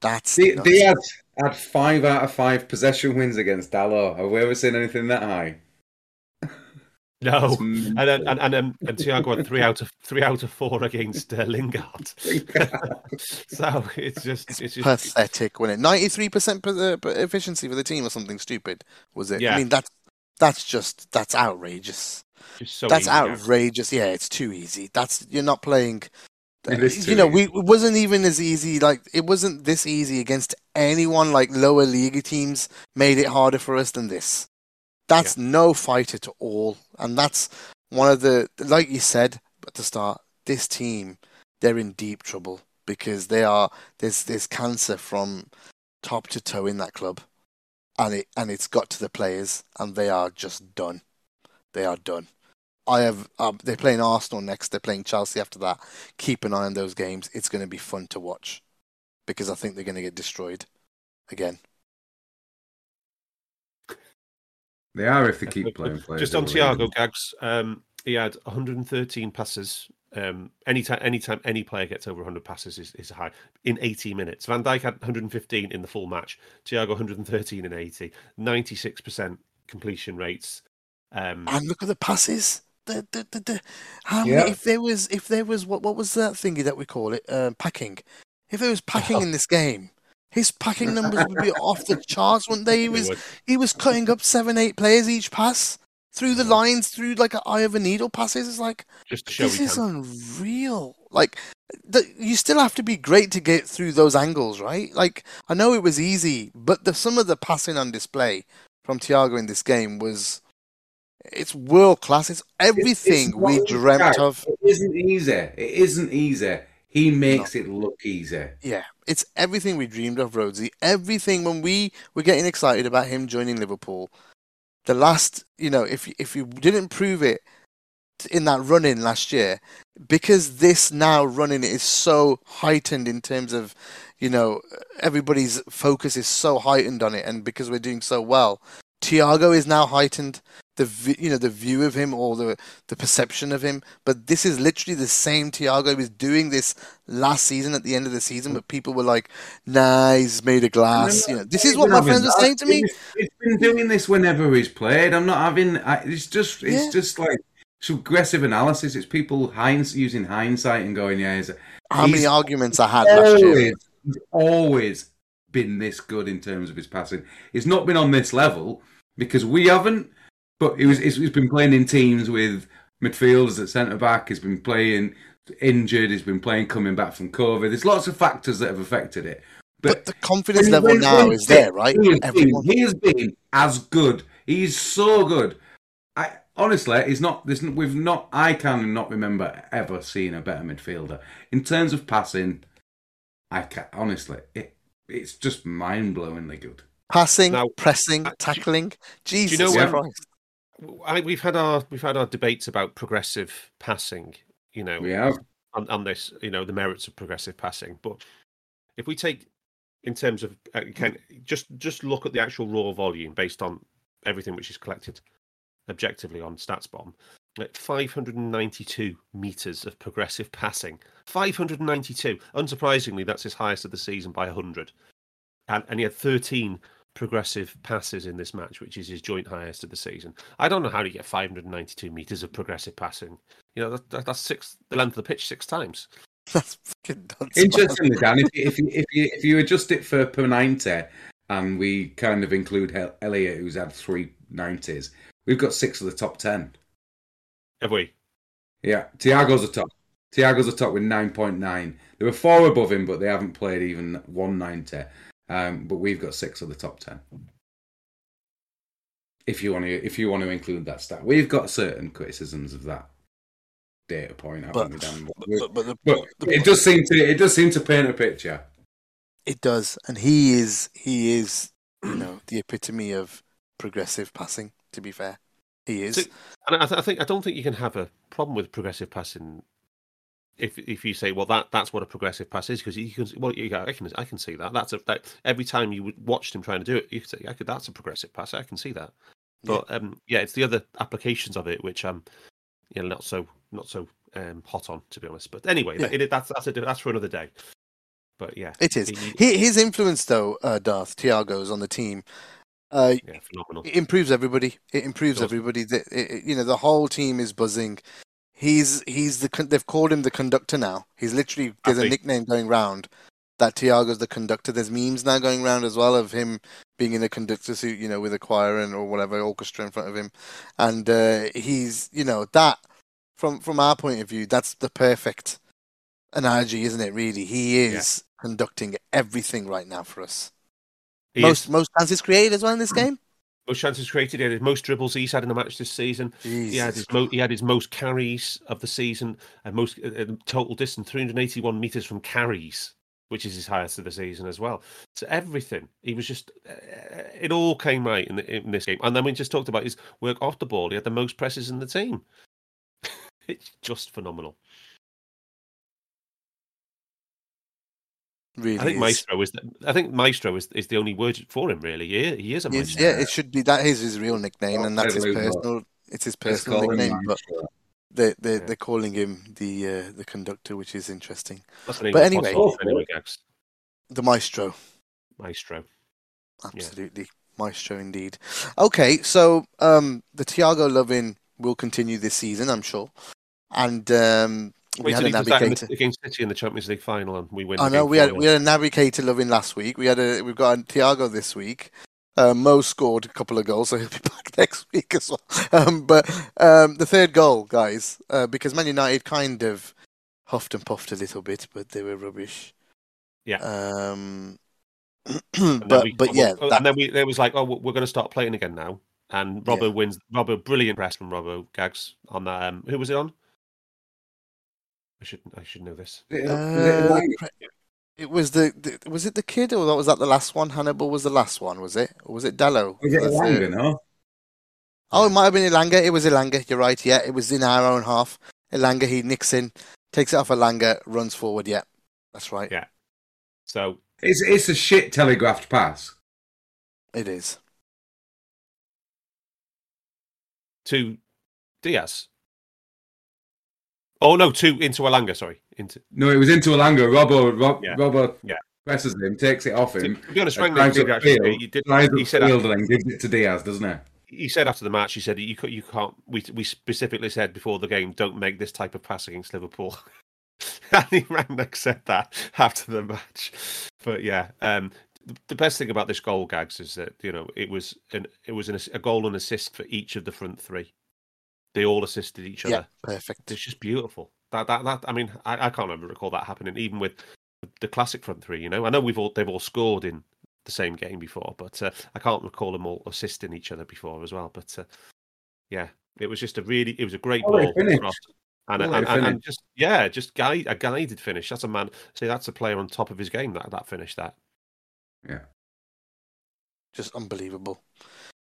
That's D- nuts. Diaz had five out of five possession wins against Dalot. Have we ever seen anything that high? No, and then and and, um, and Thiago had three out of three out of four against uh, Lingard. so it's just it's just pathetic, wasn't it? Ninety-three percent efficiency for the team, or something stupid, was it? Yeah. I mean, that's that's just that's outrageous. just so that's easy, outrageous. Yeah, it's too easy. That's you're not playing. It is you know, we it wasn't even as easy. Like it wasn't this easy against anyone. Like lower league teams made it harder for us than this. That's no fight at all, and that's one of the like you said at the start. This team, they're in deep trouble because they are there's there's cancer from top to toe in that club, and it and it's got to the players, and they are just done. They are done. I have. Um, they're playing Arsenal next. They're playing Chelsea after that. Keep an eye on those games. It's going to be fun to watch because I think they're going to get destroyed again. They are if they keep playing. players Just on that are really Thiago Gags, um, he had 113 passes. Um, anytime, anytime any player gets over 100 passes is, is high in 80 minutes. Van Dijk had 115 in the full match. Thiago 113 in 80. 96% completion rates. Um, And look at the passes. The, the, the, the, how Yeah. many, if there was if there was what what was that thingy that we call it um, packing? If there was packing in this game, his packing numbers would be off the charts, wouldn't they? He was he was cutting up seven eight players each pass through the mm. lines through like an eye of a needle passes. It's like just this is can. unreal. Like the, you still have to be great to get through those angles, right? Like I know it was easy, but the some of the passing on display from Thiago in this game was it's world class. It's everything It's we dreamt of. It isn't easy. It isn't easy. He makes it look easy. Yeah, it's everything we dreamed of, Rhodesy. Everything when we were getting excited about him joining Liverpool. The last, you know, if if you didn't prove it in that run in last year, because this now running is so heightened in terms of, you know, everybody's focus is so heightened on it, and because we're doing so well, Thiago is now heightened. The you know the view of him or the the perception of him, but this is literally the same Thiago was doing this last season at the end of the season, but people were like, "Nah, he's made of glass." You know, this is what my friends were saying to me. He's, been doing this whenever he's played. I'm not having. I, it's just. It's Yeah. just like it's aggressive analysis. It's people hinds, using hindsight and going, "Yeah, he's, How many arguments I had last year? always, he's always been this good in terms of his passing. He's not been on this level because we haven't. But he was. He's he's been playing in teams with midfielders at centre back. He's been playing injured. He's been playing coming back from COVID. There's lots of factors that have affected it. But the confidence level when- now when is fit, there, right? He has, Everyone. been, he has been as good. He's so good. I honestly, he's not. There's, n- we've not. I can not remember ever seeing a better midfielder in terms of passing. I can honestly, it, it's just mind blowingly good. Passing, Now, pressing, uh, tackling. Jesus know when- Christ. I, we've had our we've had our debates about progressive passing. You know, We have. on, on this, you know, the merits of progressive passing. But if we take in terms of uh, can just just look at the actual raw volume based on everything which is collected objectively on StatsBomb, like 592 meters of progressive passing. 592. Unsurprisingly, that's his highest of the season by 100. And, and he had 13 progressive passes in this match, which is his joint highest of the season. I don't know how to get 592 meters of progressive passing. You know, that, that, that's six the length of the pitch six times. That's fucking nuts. Interestingly, Dan, if, if you if you if you adjust it for per ninety, and we kind of include Hel- Elliott, who's had three nineties, we've got six of the top ten. Have we? Yeah, Thiago's a top. Thiago's a top with nine point nine. There were four above him, but they haven't played even one ninety. Um, but we've got six of the top ten. If you want to, if you want to include that stat, we've got certain criticisms of that data point, But, but, but, but the, But the- it does seem to it does seem to paint a picture. it does, and he is he is you know the epitome of progressive passing. To be fair, he is. So- And I, th- I think I don't think you can have a problem with progressive passing if if you say, well, that that's what a progressive pass is, because you can well, you, go, I can I can see that. That's a that every time you watched him trying to do it, you could say, I could, that's a progressive pass. I can see that. Yeah. But um, yeah, it's the other applications of it which I'm, you know, not so not so um, hot on to be honest. But anyway, Yeah. that, it, that's that's a, that's for another day. But yeah, It is. he- his influence, though, uh, Darth Thiago's on the team, uh, yeah, phenomenal. it improves everybody. It improves Does. everybody. The, it, it- you know, the whole team is buzzing. He's he's the con- they've called him the conductor now. He's literally there's a nickname going round that Thiago's the conductor. There's memes now going round as well of him being in a conductor suit, you know, with a choir and or whatever orchestra in front of him, and uh, he's you know that from from our point of view, that's the perfect analogy, isn't it? Really, he is conducting everything right now for us. He most is- most chances created as well in this game. Most chances created. He had his most dribbles he's had in a match this season. He had his mo- he had his most carries of the season and most uh, uh, total distance 381 meters from carries, which is his highest of the season as well. So everything he was just uh, it all came right in, the, in this game. And then we just talked about his work off the ball. He had the most presses in the team. it's just phenomenal. Really, I think is. maestro is. The, I think maestro is, is the only word for him. Really, he, he is a maestro. yeah, it should be that is his real nickname, Oh, and that's his Ted Lugo. personal. It's his personal call him nickname, but they they Yeah. they're calling him the uh, the conductor, which is interesting. But anyway- anyway, The maestro, Maestro. absolutely maestro indeed. Okay, so um, the Thiago loving will continue this season, I'm sure, and um, we had a he does that in navigator. against City in the Champions League final, and we win. I know we had 4-0. we had a navigator loving last week. We had a we've got a Thiago this week. Uh, Mo scored a couple of goals, so he'll be back next week as well. Um, but um, the third goal, guys, uh, because Man United kind of huffed and puffed a little bit, but they were rubbish. Yeah. Um, but we- but yeah, oh, that, and then we it was like, oh, we're going to start playing again now. And Robbo Yeah. wins. Robbo, brilliant press from Robbo Gags on that. Um, who was it on? I should I should know this. It- was uh, it was the, the was it the kid or was that the last one? Hannibal was the last one, was it? Or was it Dalot? Was it the third? Elanga, no? Oh, it might have been Elanga. It was Elanga. You're right. Yeah, it was in our own half. Elanga. he nicks in, takes it off Elanga, runs forward. Yeah, that's right. Yeah. So It's it's a shit telegraphed pass. It is. to Diaz. Oh no, two into Elanga. Sorry, into. No, it was into Elanga. Robbo, Rob, Yeah. Robbo Yeah. presses him, takes it off him, to be honest, Rangnick tries did actually. field, He, did, he said field and gives it to Diaz, doesn't he? he said after the match. He said you you can't. We we specifically said before the game, don't make this type of pass against Liverpool. Think Rangnick said that after the match. But yeah, um, the- the best thing about this goal, Gags, is that you know it was an it was an, a goal and assist for each of the front three. They all assisted each Yeah, other. perfect. It's just beautiful. That that that. I mean, I, I can't ever recall that happening, even with the classic front three. You know, I know we've all they've all scored in the same game before, but uh, I can't recall them all assisting each other before as well. But uh, yeah, it was just a really, it was a great Quality ball finish. across. And, and, and, and just yeah, just guide a guided finish. That's a man. See, that's a player on top of his game. That that finish. That Yeah. Just unbelievable.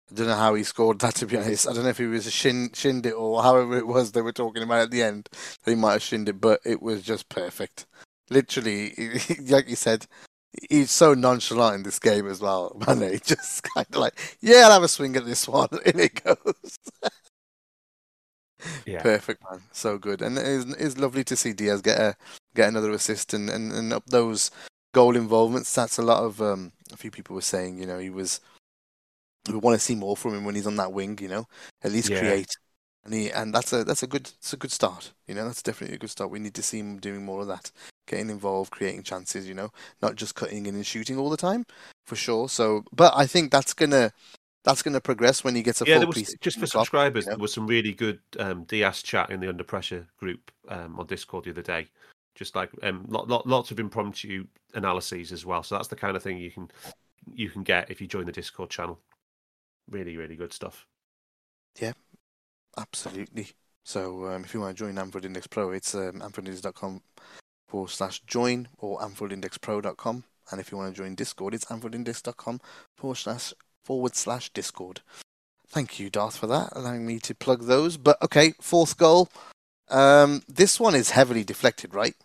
I don't know how he scored that. To be honest, I don't know if he was a shin shinned it or however it was they were talking about at the end. They might have shinned it, but it was just perfect. Literally, like you said, he's so nonchalant in this game as well. Man, just kind of like, yeah, I'll have a swing at this one, and it goes. yeah, Perfect, man. So good, and it's, it's lovely to see Diaz get a get another assist and, and, and up those goal involvements. That's a lot of um, a few people were saying. You know, he was. We want to see more from him when he's on that wing. You know, at least Yeah. create, and he and that's a that's a good it's a good start. You know, that's definitely a good start. We need to see him doing more of that, getting involved, creating chances. You know, not just cutting in and shooting all the time, for sure. So, but I think that's gonna that's gonna progress when he gets a yeah. full There was piece. just for in the club, subscribers. you know? There was some really good um, Diaz chat in the Under Pressure group um, on Discord the other day. Just like um, lot, lot, lots of impromptu analyses as well. So that's the kind of thing you can you can get if you join the Discord channel. Really, really good stuff. Yeah, absolutely. So um, if you want to join Anfield Index Pro, it's um, anfieldindex.com forward slash join or anfieldindexpro.com. And if you want to join Discord, it's anfieldindex.com forward slash forward slash Discord. Thank you, Darth, for that, allowing me to plug those. But okay, fourth goal. Um, this one is heavily deflected, right?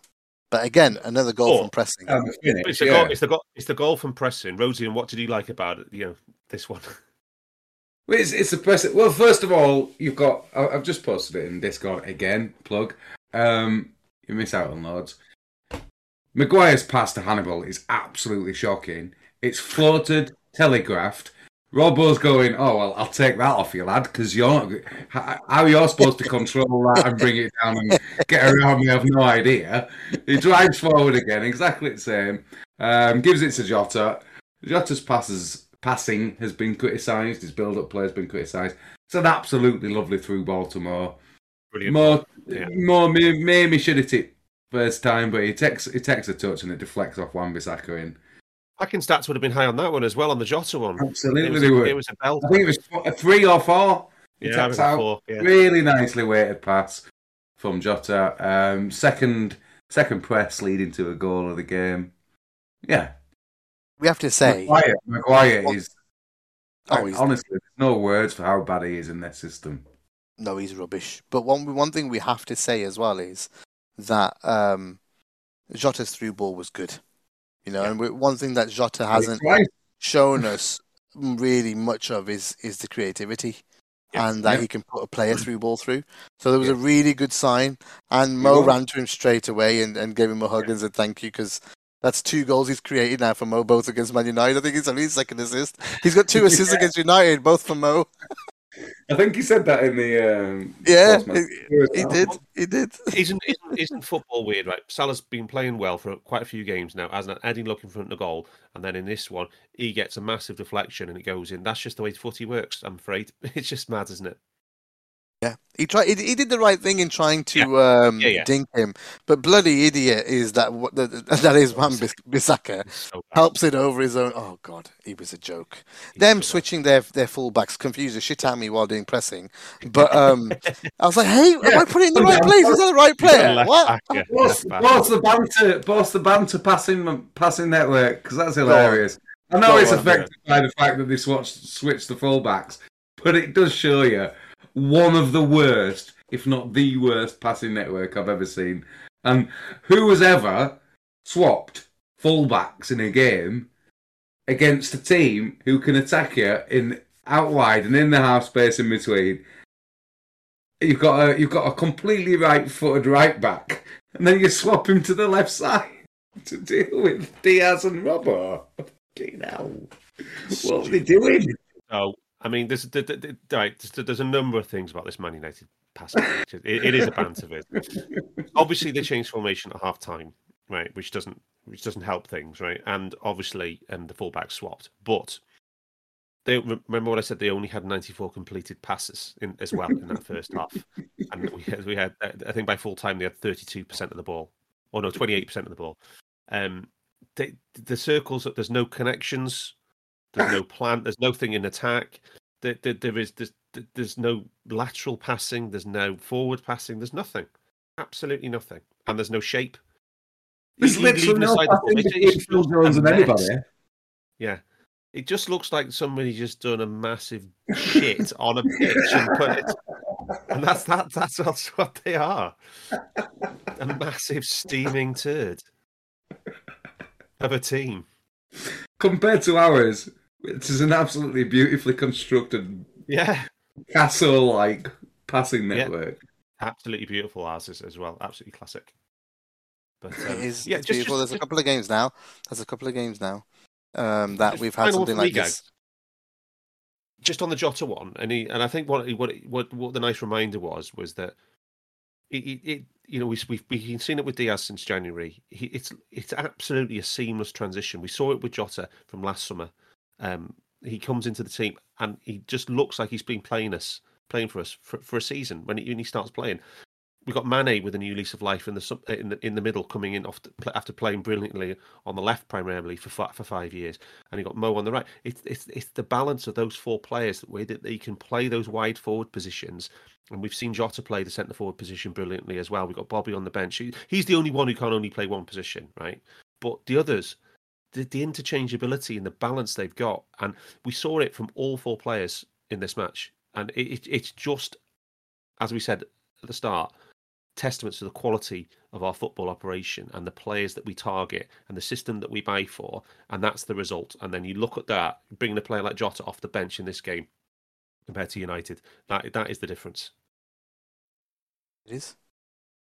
But again, another goal Oh, from pressing. Um, It's the yeah. goal. It's the goal. It's the goal from pressing. Rhodesy, and what did you like about it? You know, this one. It's, it's a press. Well, first of all, you've got. I've just posted it in Discord again. Plug. Um, you miss out on loads. Maguire's pass to Hannibal is absolutely shocking. It's floated, telegraphed. Robbo's going, oh well, I'll take that off you, lad, because you're. How how you're supposed to control that and bring it down and get around me, I have no idea. He drives forward again, exactly the same. Um, gives it to Jota. Jota's passes passing has been criticised. His build-up play has been criticised. It's an absolutely lovely through ball to Mo. Brilliant. Mo, Yeah. Mo maybe should hit it first time, but he takes he takes a touch and it deflects off Wan-Bissaka in. Packing stats would have been high on that one as well on the Jota one. Absolutely, It was, they a, were. it was a belt. I think it was a three or four. He yeah, it taps was out. four. Yeah. Really nicely weighted pass from Jota. Um, second second press leading to a goal of the game. Yeah, We have to say, Maguire, is. oh, he's honestly, there's no words for how bad he is in this system. No, he's rubbish. But one one thing we have to say as well is that um, Jota's through ball was good. You know, Yeah. and we- one thing that Jota hasn't Right. shown us really much of is is the creativity. Yeah. And that Yeah. he can put a player through ball through. So there was a really good sign. And Mo ran to him straight away and, and gave him a hug and said thank you because that's two goals he's created now for Mo, both against Man United. I think it's only his second assist. He's got two assists Yeah. against United, both for Mo. I think he said that in the. Um, Yeah, Sportsman. He did. He did. isn't, isn't isn't football weird, right? Salah's been playing well for quite a few games now, hasn't it? Eddie looking front of the goal, and then in this one, he gets a massive deflection and it goes in. That's just the way footy works. I'm afraid it's just mad, isn't it? Yeah, he tried. He, he did the right thing in trying to um, Yeah, yeah. dink him, but bloody idiot is that what the, that is Wan Bis- Bissaka so helps it over his own. Oh god, he was a joke. He's Them so bad. switching their their fullbacks confused the shit out of me while doing pressing. But um, I was like, hey, am I putting it in the right place? Is that the right He's got a player? left What? back, yeah, What's, what's the banter? What's the banter passing passing network? Because that's hilarious. I know Go it's on, affected by the fact that they switched switched the fullbacks, but it does show you one of the worst, if not the worst, passing network I've ever seen. And who has ever swapped fullbacks in a game against a team who can attack you in out wide and in the half space in between? You've got a you've got a completely right-footed right back, and then you swap him to the left side to deal with Diaz and Robbo. Fucking hell. What are they doing? So, I mean, there's, there- there- right, there's, there's a number of things about this Man United pass. It, it is a banter bit. Obviously, they changed formation at half time, right, which doesn't which doesn't help things, right? And obviously, um, the fullback swapped, but they remember what I said. They only had 94 completed passes in, as well in that first half, and we had, we had I think by full time they had 32 percent of the ball, or no, 28 percent of the ball. Um, they, the circles there's no connections there's no plan there's nothing in attack. There, there, there is there's, there's no lateral passing there's no forward passing there's nothing. Absolutely nothing. And there's no shape. There's Even- literally even no passing between Phil Jones and anybody. yeah. It just looks like somebody just done a massive shit on a pitch and put it and that's that that's, that's what they are. A massive steaming turd of a team. Compared to ours, which is an absolutely beautifully constructed yeah castle-like passing Yeah. network. absolutely beautiful ours is as well. Absolutely classic. But um, is. yeah, it's just, beautiful. just, There's a couple of games now. There's a couple of games now um, that we've had something like guys. this. just on the Jota one, and he, and I think what what what what the nice reminder was was that it, it, it you know we we've we've seen it with Diaz since January. He, it's it's absolutely a seamless transition. We saw it with Jota from last summer. Um, he comes into the team and he just looks like he's been playing us, playing for us for, for a season when he, when he starts playing. We've got Mane with a new lease of life in the in the in the middle, coming in off after playing brilliantly on the left primarily for for five years, and you got Mo on the right. It's it's it's the balance of those four players that way that they can play those wide forward positions, and we've seen Jota play the centre forward position brilliantly as well. We've got Bobby on the bench. He, he's the only one who can only play one position, right? But the others, the, the interchangeability and the balance they've got, and we saw it from all four players in this match, and it, it, it's just as we said at the start, testament to the quality of our football operation and the players that we target and the system that we buy for, and that's the result. And then you look at that, bringing a player like Jota off the bench in this game compared to United, that that is the difference. It is.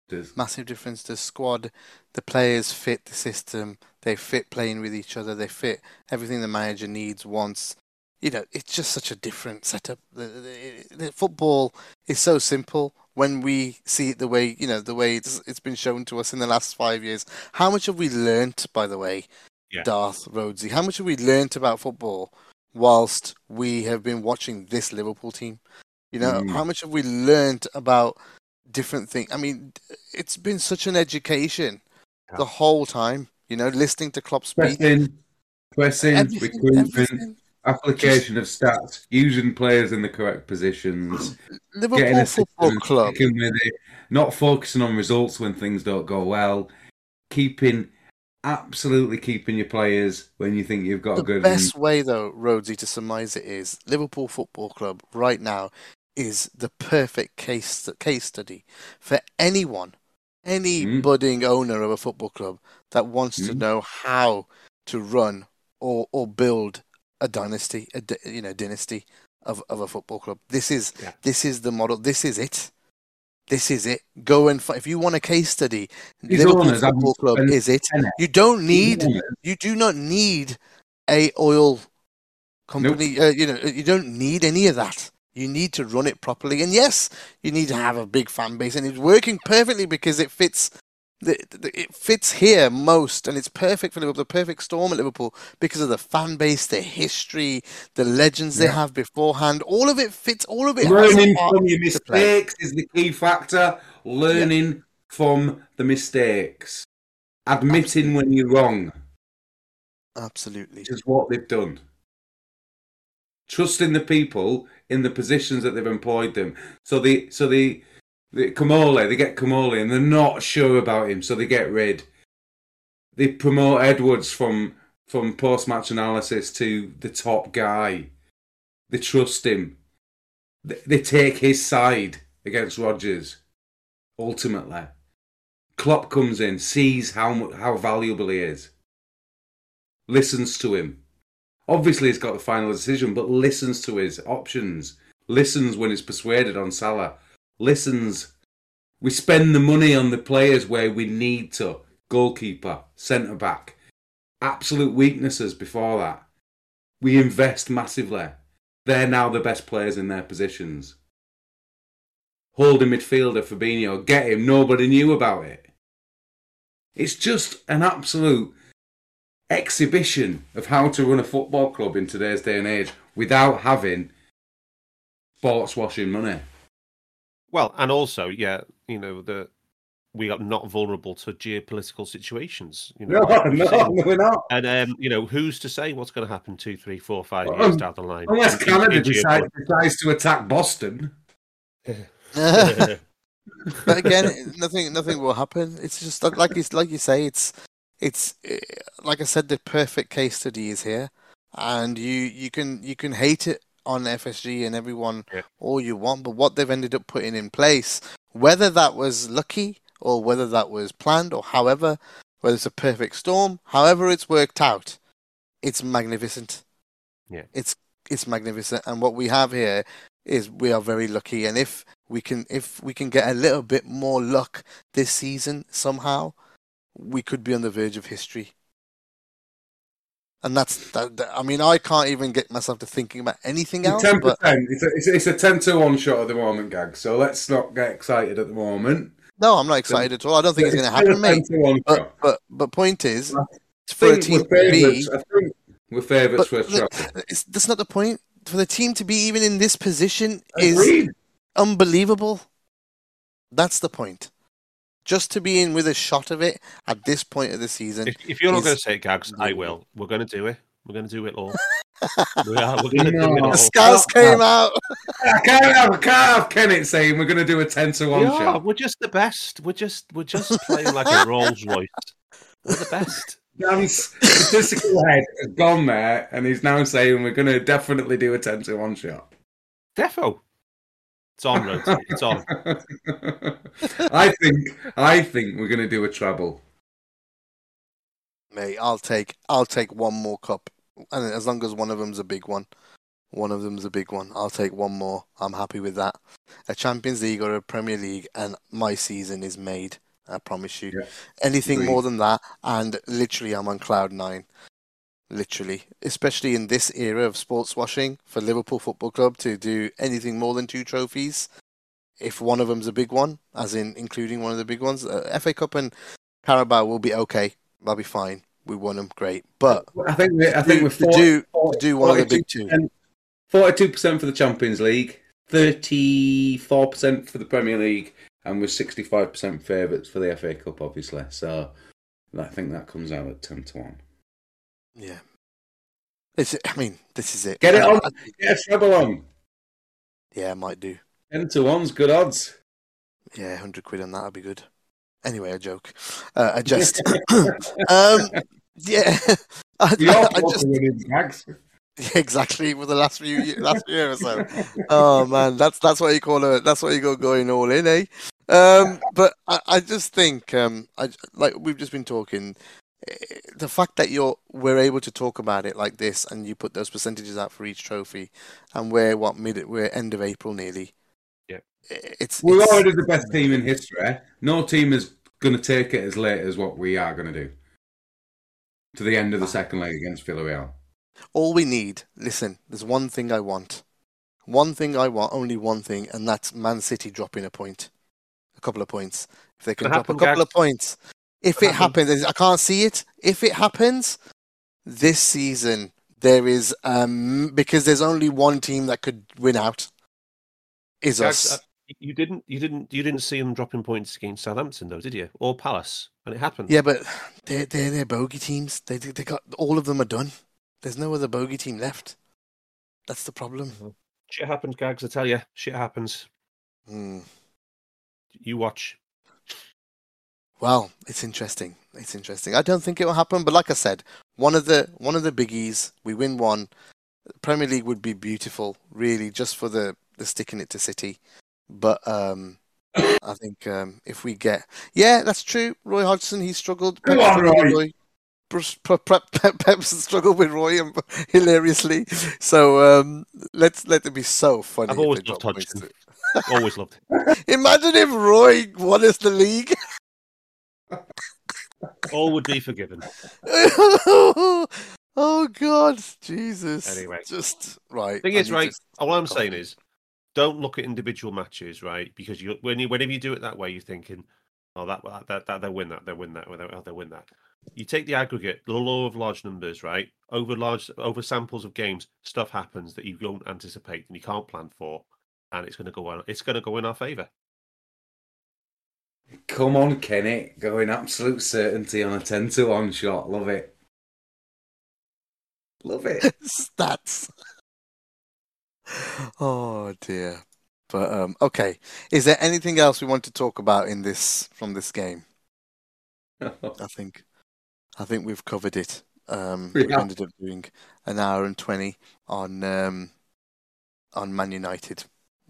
There's- massive difference. The squad, the players fit the system. They fit playing with each other. They fit everything the manager needs, wants. You know, it's just such a different setup. The, the, the football is so simple when we see it the way you know the way it's, it's been shown to us in the last five years. How much have we learnt, by the way, Yeah. Darth Rhodesy? How much have we learnt about football whilst we have been watching this Liverpool team? You know, Mm. how much have we learnt about different things? I mean, it's been such an education Yeah. the whole time. You know, listening to Klopp speak, Pressing, pressing, recruitment, everything. application of stats, using players in the correct positions, getting Liverpool a Football Club. it, not focusing on results when things don't go well, keeping absolutely keeping your players when you think you've got a good. The best way, though, Rhodesy, to surmise it is Liverpool Football Club right now is the perfect case case study for anyone any Mm. budding owner of a football club that wants to Mm. know how to run or or build a dynasty, a you know dynasty of, of a football club. This is Yeah. this is the model. This is it. This is it. Go and fi- if you want a case study, These Liverpool owners Football Club is it. You don't need you do not need a oil company. Uh, you know, you don't need any of that. You need to run it properly, and yes, you need to have a big fan base, and it's working perfectly because it fits. The, the, it fits here most, and it's perfect for Liverpool. The perfect storm at Liverpool because of the fan base, the history, the legends they have beforehand. All of it fits. All of it. Learning from your mistakes is the key factor. Learning from the mistakes. Admitting when you're wrong, Absolutely. which is what they've done. Trusting the people in the positions that they've employed them. So they, so they, they Comolli, they get Comolli, and they're not sure about him, so they get rid. They promote Edwards from from post match analysis to the top guy. They trust him. They, they take his side against Rodgers. Ultimately, Klopp comes in, sees how how valuable he is, listens to him. Obviously, he's got the final decision, but listens to his options. Listens when he's persuaded on Salah. Listens. We spend the money on the players where we need to. Goalkeeper, centre back. Absolute weaknesses before that. We invest massively. They're now the best players in their positions. Holding midfielder Fabinho, get him. Nobody knew about it. It's just an absolute exhibition of how to run a football club in today's day and age without having sports washing money. Well, and also, yeah, you know, the we are not vulnerable to geopolitical situations. You know, No, like we've no, we're not. And um, you know, who's to say what's going to happen two, three, four, five Well, years um, down the line? Unless In- in- Canada in decides, decides to attack Boston. but again, nothing nothing will happen. It's just like like you like you say. It's it's eh, like I said. The perfect case study is here, and you you can you can hate it on FSG and everyone Yeah. all you want, but what they've ended up putting in place, whether that was lucky or whether that was planned or however, whether it's a perfect storm, however it's worked out, it's magnificent. Yeah. It's it's magnificent, and what we have here is we are very lucky, and if we can if we can get a little bit more luck this season somehow, we could be on the verge of history. And that's that, that- I mean I can't even get myself to thinking about anything else. Ten But percent. It's a, it's, a, it's a ten to one shot at the moment, gag. So let's not get excited at the moment. no, I'm not excited at all. I don't think it's going to happen, mate. Ten to one But but but point is, I for a team to be, favourites. I think we're favourites for a that's not the point. For the team to be even in this position is unbelievable. That's the point. Just to be in with a shot of it at this point of the season. If, if you're not going to say it, Gags, I will. We're going to do it. We're going to do it all. we are. We're going to do it all. the scouts came out. I can't have, I can't have Kennett saying we're going to do a ten to one are. shot. We're just the best. We're just. We're just playing like a Rolls Royce. We're the best. Dan's statistical head has gone there, and he's now saying we're going to definitely do a ten to one shot. Defo. It's on, Roti. It's on. I think I think we're going to do a treble. Mate, I'll take I'll take one more cup, and as long as one of them's a big one, one of them's a big one. I'll take one more. I'm happy with that. A Champions League or a Premier League, and my season is made. I promise you. Yeah. Anything Agreed. more than that, and literally, I'm on cloud nine. Literally, especially in this era of sports washing for Liverpool Football Club to do anything more than two trophies, if one of them's a big one, as in including one of the big ones, uh, FA Cup and Carabao will be okay. They'll be fine. We won them, great. But I think we I think we're to do to do one of the big two. Forty-two percent for the Champions League, thirty-four percent for the Premier League, and we're sixty-five percent favourites for the FA Cup, obviously. So I think that comes out at ten to one. Yeah. It's, I mean, this is it. Get it on. Get a treble on. yeah, I might do. Ten to one's good odds. Yeah, hundred quid on that would be good. Anyway, a joke. Uh, I just, um, yeah, I, I, I just winning exactly for the last few ye- last year or so. Oh man, that's that's what you call a that's what you got going all in, eh? Um, but I, I just think, um, I like we've just been talking. The fact that you're we're able to talk about it like this, and you put those percentages out for each trophy, and we're what mid we're end of April nearly. Yeah. It's We're it's- already the best team in history. No team is going to take it as late as what we are going to do. To the end of the ah. second leg against Villarreal. all we need. Listen, there's one thing I want. One thing I want, only one thing, and that's Man City dropping a point, a couple of points. If they can drop a couple Gags. of points, if it happens, I can't see it. If it happens this season, there is um because there's only one team that could win out. Is us. uh, you didn't, you didn't, you didn't see them dropping points against Southampton, though, did you? Or Palace, and it happened. Yeah, but they're they're they're bogey teams. They they got all of them are done. There's no other bogey team left. That's the problem. Shit happens, Gags. I tell you, shit happens. Hmm. You watch. Well, it's interesting. It's interesting. I don't think it will happen, but like I said, one of the one of the biggies, we win one. Premier League would be beautiful, really, just for the the sticking it to City. But um, I think um, if we get, yeah, that's true. Roy Hodgson, he struggled. Come Pep on, Roy. Pep struggled with Roy hilariously. So um, let's let it be so funny. I've always loved Hodgson. Always loved. Imagine if Roy won us the league. All would be forgiven. oh God, Jesus! Anyway. just right. Thing I is, need right? to- All I'm saying coffee. is, don't look at individual matches, right? Because you, when you, whenever you do it that way, you're thinking, "Oh, that that, that they'll win that, they'll win that, they'll, oh, they'll win that." You take the aggregate, the law of large numbers, right? Over large, over samples of games, stuff happens that you don't anticipate and you can't plan for, and it's going to go on. It's going to go in our favour. Come on, Kenny. Going absolute certainty on a 10 to 1 shot. Love it. Love it. stats. oh dear. But um, okay. Is there anything else we want to talk about in this from this game? I think, I think we've covered it. Um, We we ended up doing an hour and twenty on um, on Man United.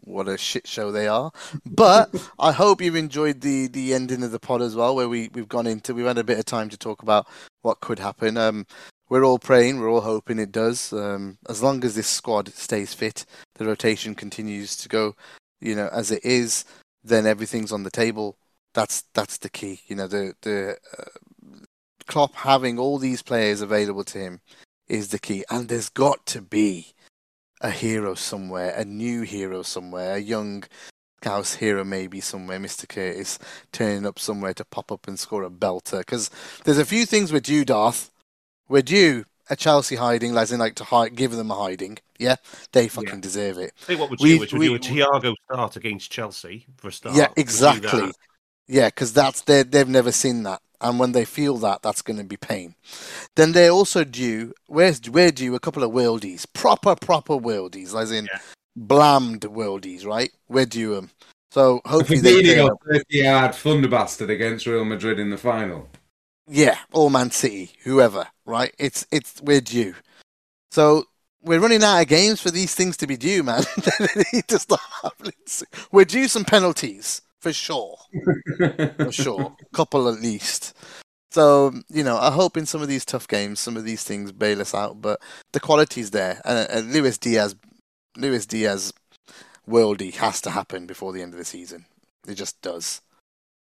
What a shit show they are! But I hope you've enjoyed the the ending of the pod as well, where we we've gone into we've had a bit of time to talk about what could happen. Um, we're all praying, we're all hoping it does. Um, as long as this squad stays fit, the rotation continues to go, you know, as it is, then everything's on the table. That's that's the key. You know, the the uh, Klopp having all these players available to him is the key, and there's got to be a hero somewhere, a new hero somewhere, a young Scouse hero maybe somewhere, Mr. Curtis turning up somewhere to pop up and score a belter. Because there's a few things we're due, Darth. We're due a Chelsea hiding, as in like to hi- give them a hiding. Yeah, they fucking Yeah. deserve it. I think what would We- you, which would we- do a Thiago start against Chelsea for a start. yeah, exactly. Yeah, because that's they they've never seen that, and when they feel that, that's going to be pain. Then they're also due. Where's we're due a couple of worldies, proper proper worldies, as in Yeah. blammed worldies, right? We're due them. So hopefully they Fabinho, up. 30 yard thunder bastard against Real Madrid in the final. Yeah, or Man City, whoever, right? It's it's we're due. So we're running out of games for these things to be due, man. They need to start. We're due some penalties for sure, for sure, couple at least. So you know, I hope in some of these tough games, some of these things bail us out. But the quality's there, and, and Luis Diaz, Luis Diaz, worldy has to happen before the end of the season. It just does.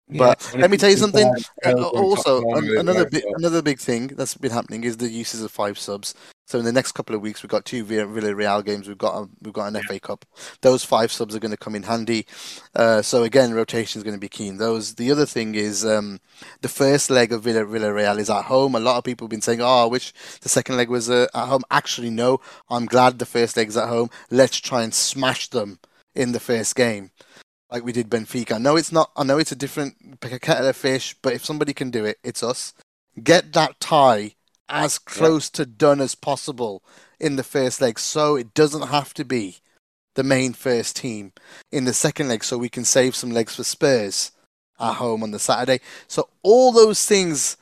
But let me tell you something. Uh, also, an- another big, another big thing that's been happening is the uses of five subs. So in the next couple of weeks, we've got two Villa- Villarreal games. We've got a, we've got an FA Cup. Those five subs are going to come in handy. Uh, so again, rotation is going to be keen. Those. The other thing is um, the first leg of Villa Villarreal is at home. A lot of people have been saying, "Oh, I wish the second leg was uh, at home." Actually, no. I'm glad the first leg's at home. Let's try and smash them in the first game like we did Benfica. I know it's not. I know it's a different pick a kettle of fish, but if somebody can do it, it's us. Get that tie as close to done as possible in the first leg, so it doesn't have to be the main first team in the second leg, so we can save some legs for Spurs at home on the Saturday. So all those things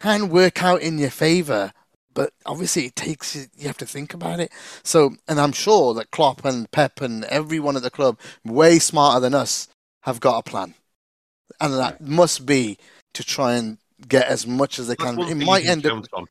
can work out in your favour. But obviously, it takes you. You have to think about it. So, and I'm sure that Klopp and Pep and everyone at the club, way smarter than us, have got a plan. and that must be to try and get as much as they That's can. It might end up on.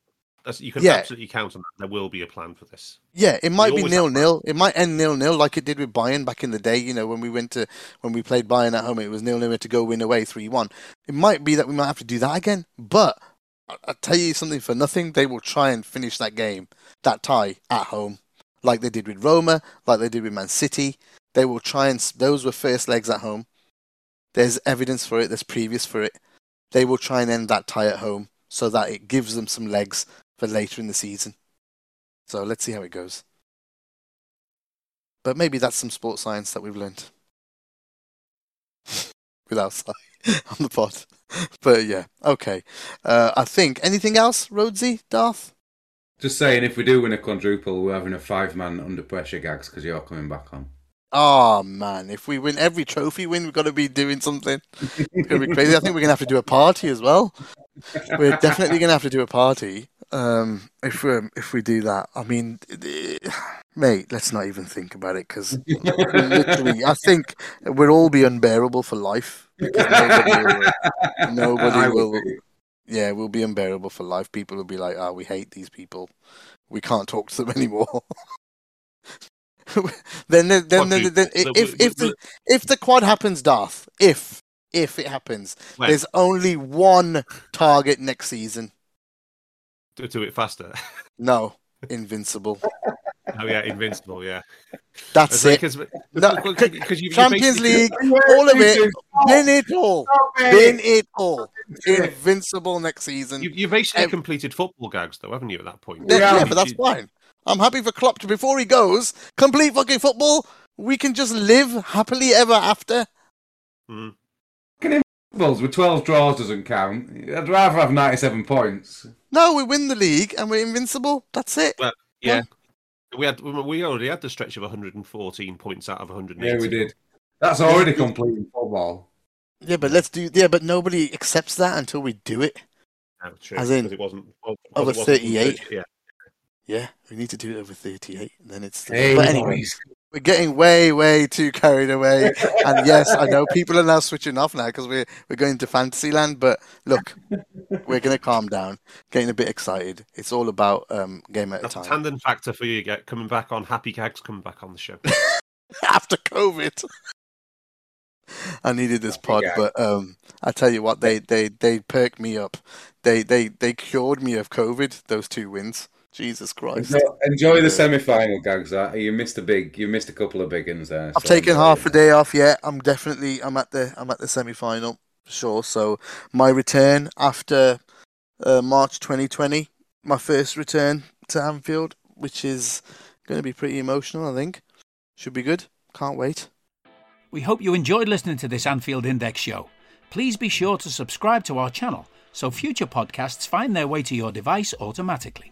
That's, you can Yeah. absolutely count on that. There will be a plan for this. Yeah, it might be nil nil. It might end nil nil like it did with Bayern back in the day. You know, when we went to when we played Bayern at home, it was nil nil to go win away three one. It might be that we might have to do that again. But I I tell you something for nothing, they will try and finish that game, that tie at home, like they did with Roma, like they did with Man City. They will try and those were first legs at home. There's evidence for it. There's previous for it. They will try and end that tie at home so that it gives them some legs for later in the season. So let's see how it goes. But maybe that's some sports science that we've learned without Sly on the pod. But yeah, okay. Uh, I think anything else, Rhodesy, Darth? Just saying, if we do win a quadruple, we're having a five man under pressure gags because you're coming back on. Oh man, if we win every trophy win, we've got to be doing something. It's gonna be crazy. I think we're gonna have to do a party as well. We're definitely gonna have to do a party. Um, if we if we do that, I mean, mate, let's not even think about it because literally, I think we'll all be unbearable for life. Because nobody will, nobody will. will. Yeah, we'll be unbearable for life. People will be like, "Ah, we hate these people. We can't talk to them anymore." then, then, then, then, Quadruple. then if if the if the quad happens, Darth, if if it happens, When? there's only one target next season. Do, do it faster. No, invincible. oh yeah, invincible. Yeah, That's it. Because No, you Champions League, all of it. Win it all. Win it all. Invincible next season. You, you basically Ev- completed football gags, though, haven't you? At that point, Yeah, Yeah. yeah, but that's fine. I'm happy for Klopp to before he goes complete fucking football. We can just live happily ever after. Mm. Bulls with 12 draws doesn't count. I'd rather have 97 points. No, we win the league and we're invincible. That's it. Well, Yeah, we had we already had the stretch of 114 points out of 180. Yeah, we did. That's already completing football. Yeah, but let's do. Yeah, but nobody accepts that until we do it. No, true, As in, 'cause it wasn't well, over it wasn't 38. Yeah, Yeah, we need to do it over 38. and Then it's. Hey, but anyways, boys. we're getting way, way too carried away. and yes, I know people are now switching off now because we're we're going to Fantasyland. But look, we're going to calm down. Getting a bit excited. It's all about um, game at a that's a time. Tandon factor for you. Get coming back on happy gags, coming back on the show. After COVID, I needed this pod, Yeah. but um, I tell you what, they they they perked me up. They they they cured me of COVID. Those two wins. Jesus Christ. Enjoy, enjoy the semi-final gags. You missed a big, you missed a couple of big ones there. I've so taken enjoy half a day off. Yeah, I'm definitely. I'm at the. I'm at the semi final for sure. So my return after uh, March 2020, my first return to Anfield, which is going to be pretty emotional. I think should be good. Can't wait. We hope you enjoyed listening to this Anfield Index show. Please be sure to subscribe to our channel so future podcasts find their way to your device automatically.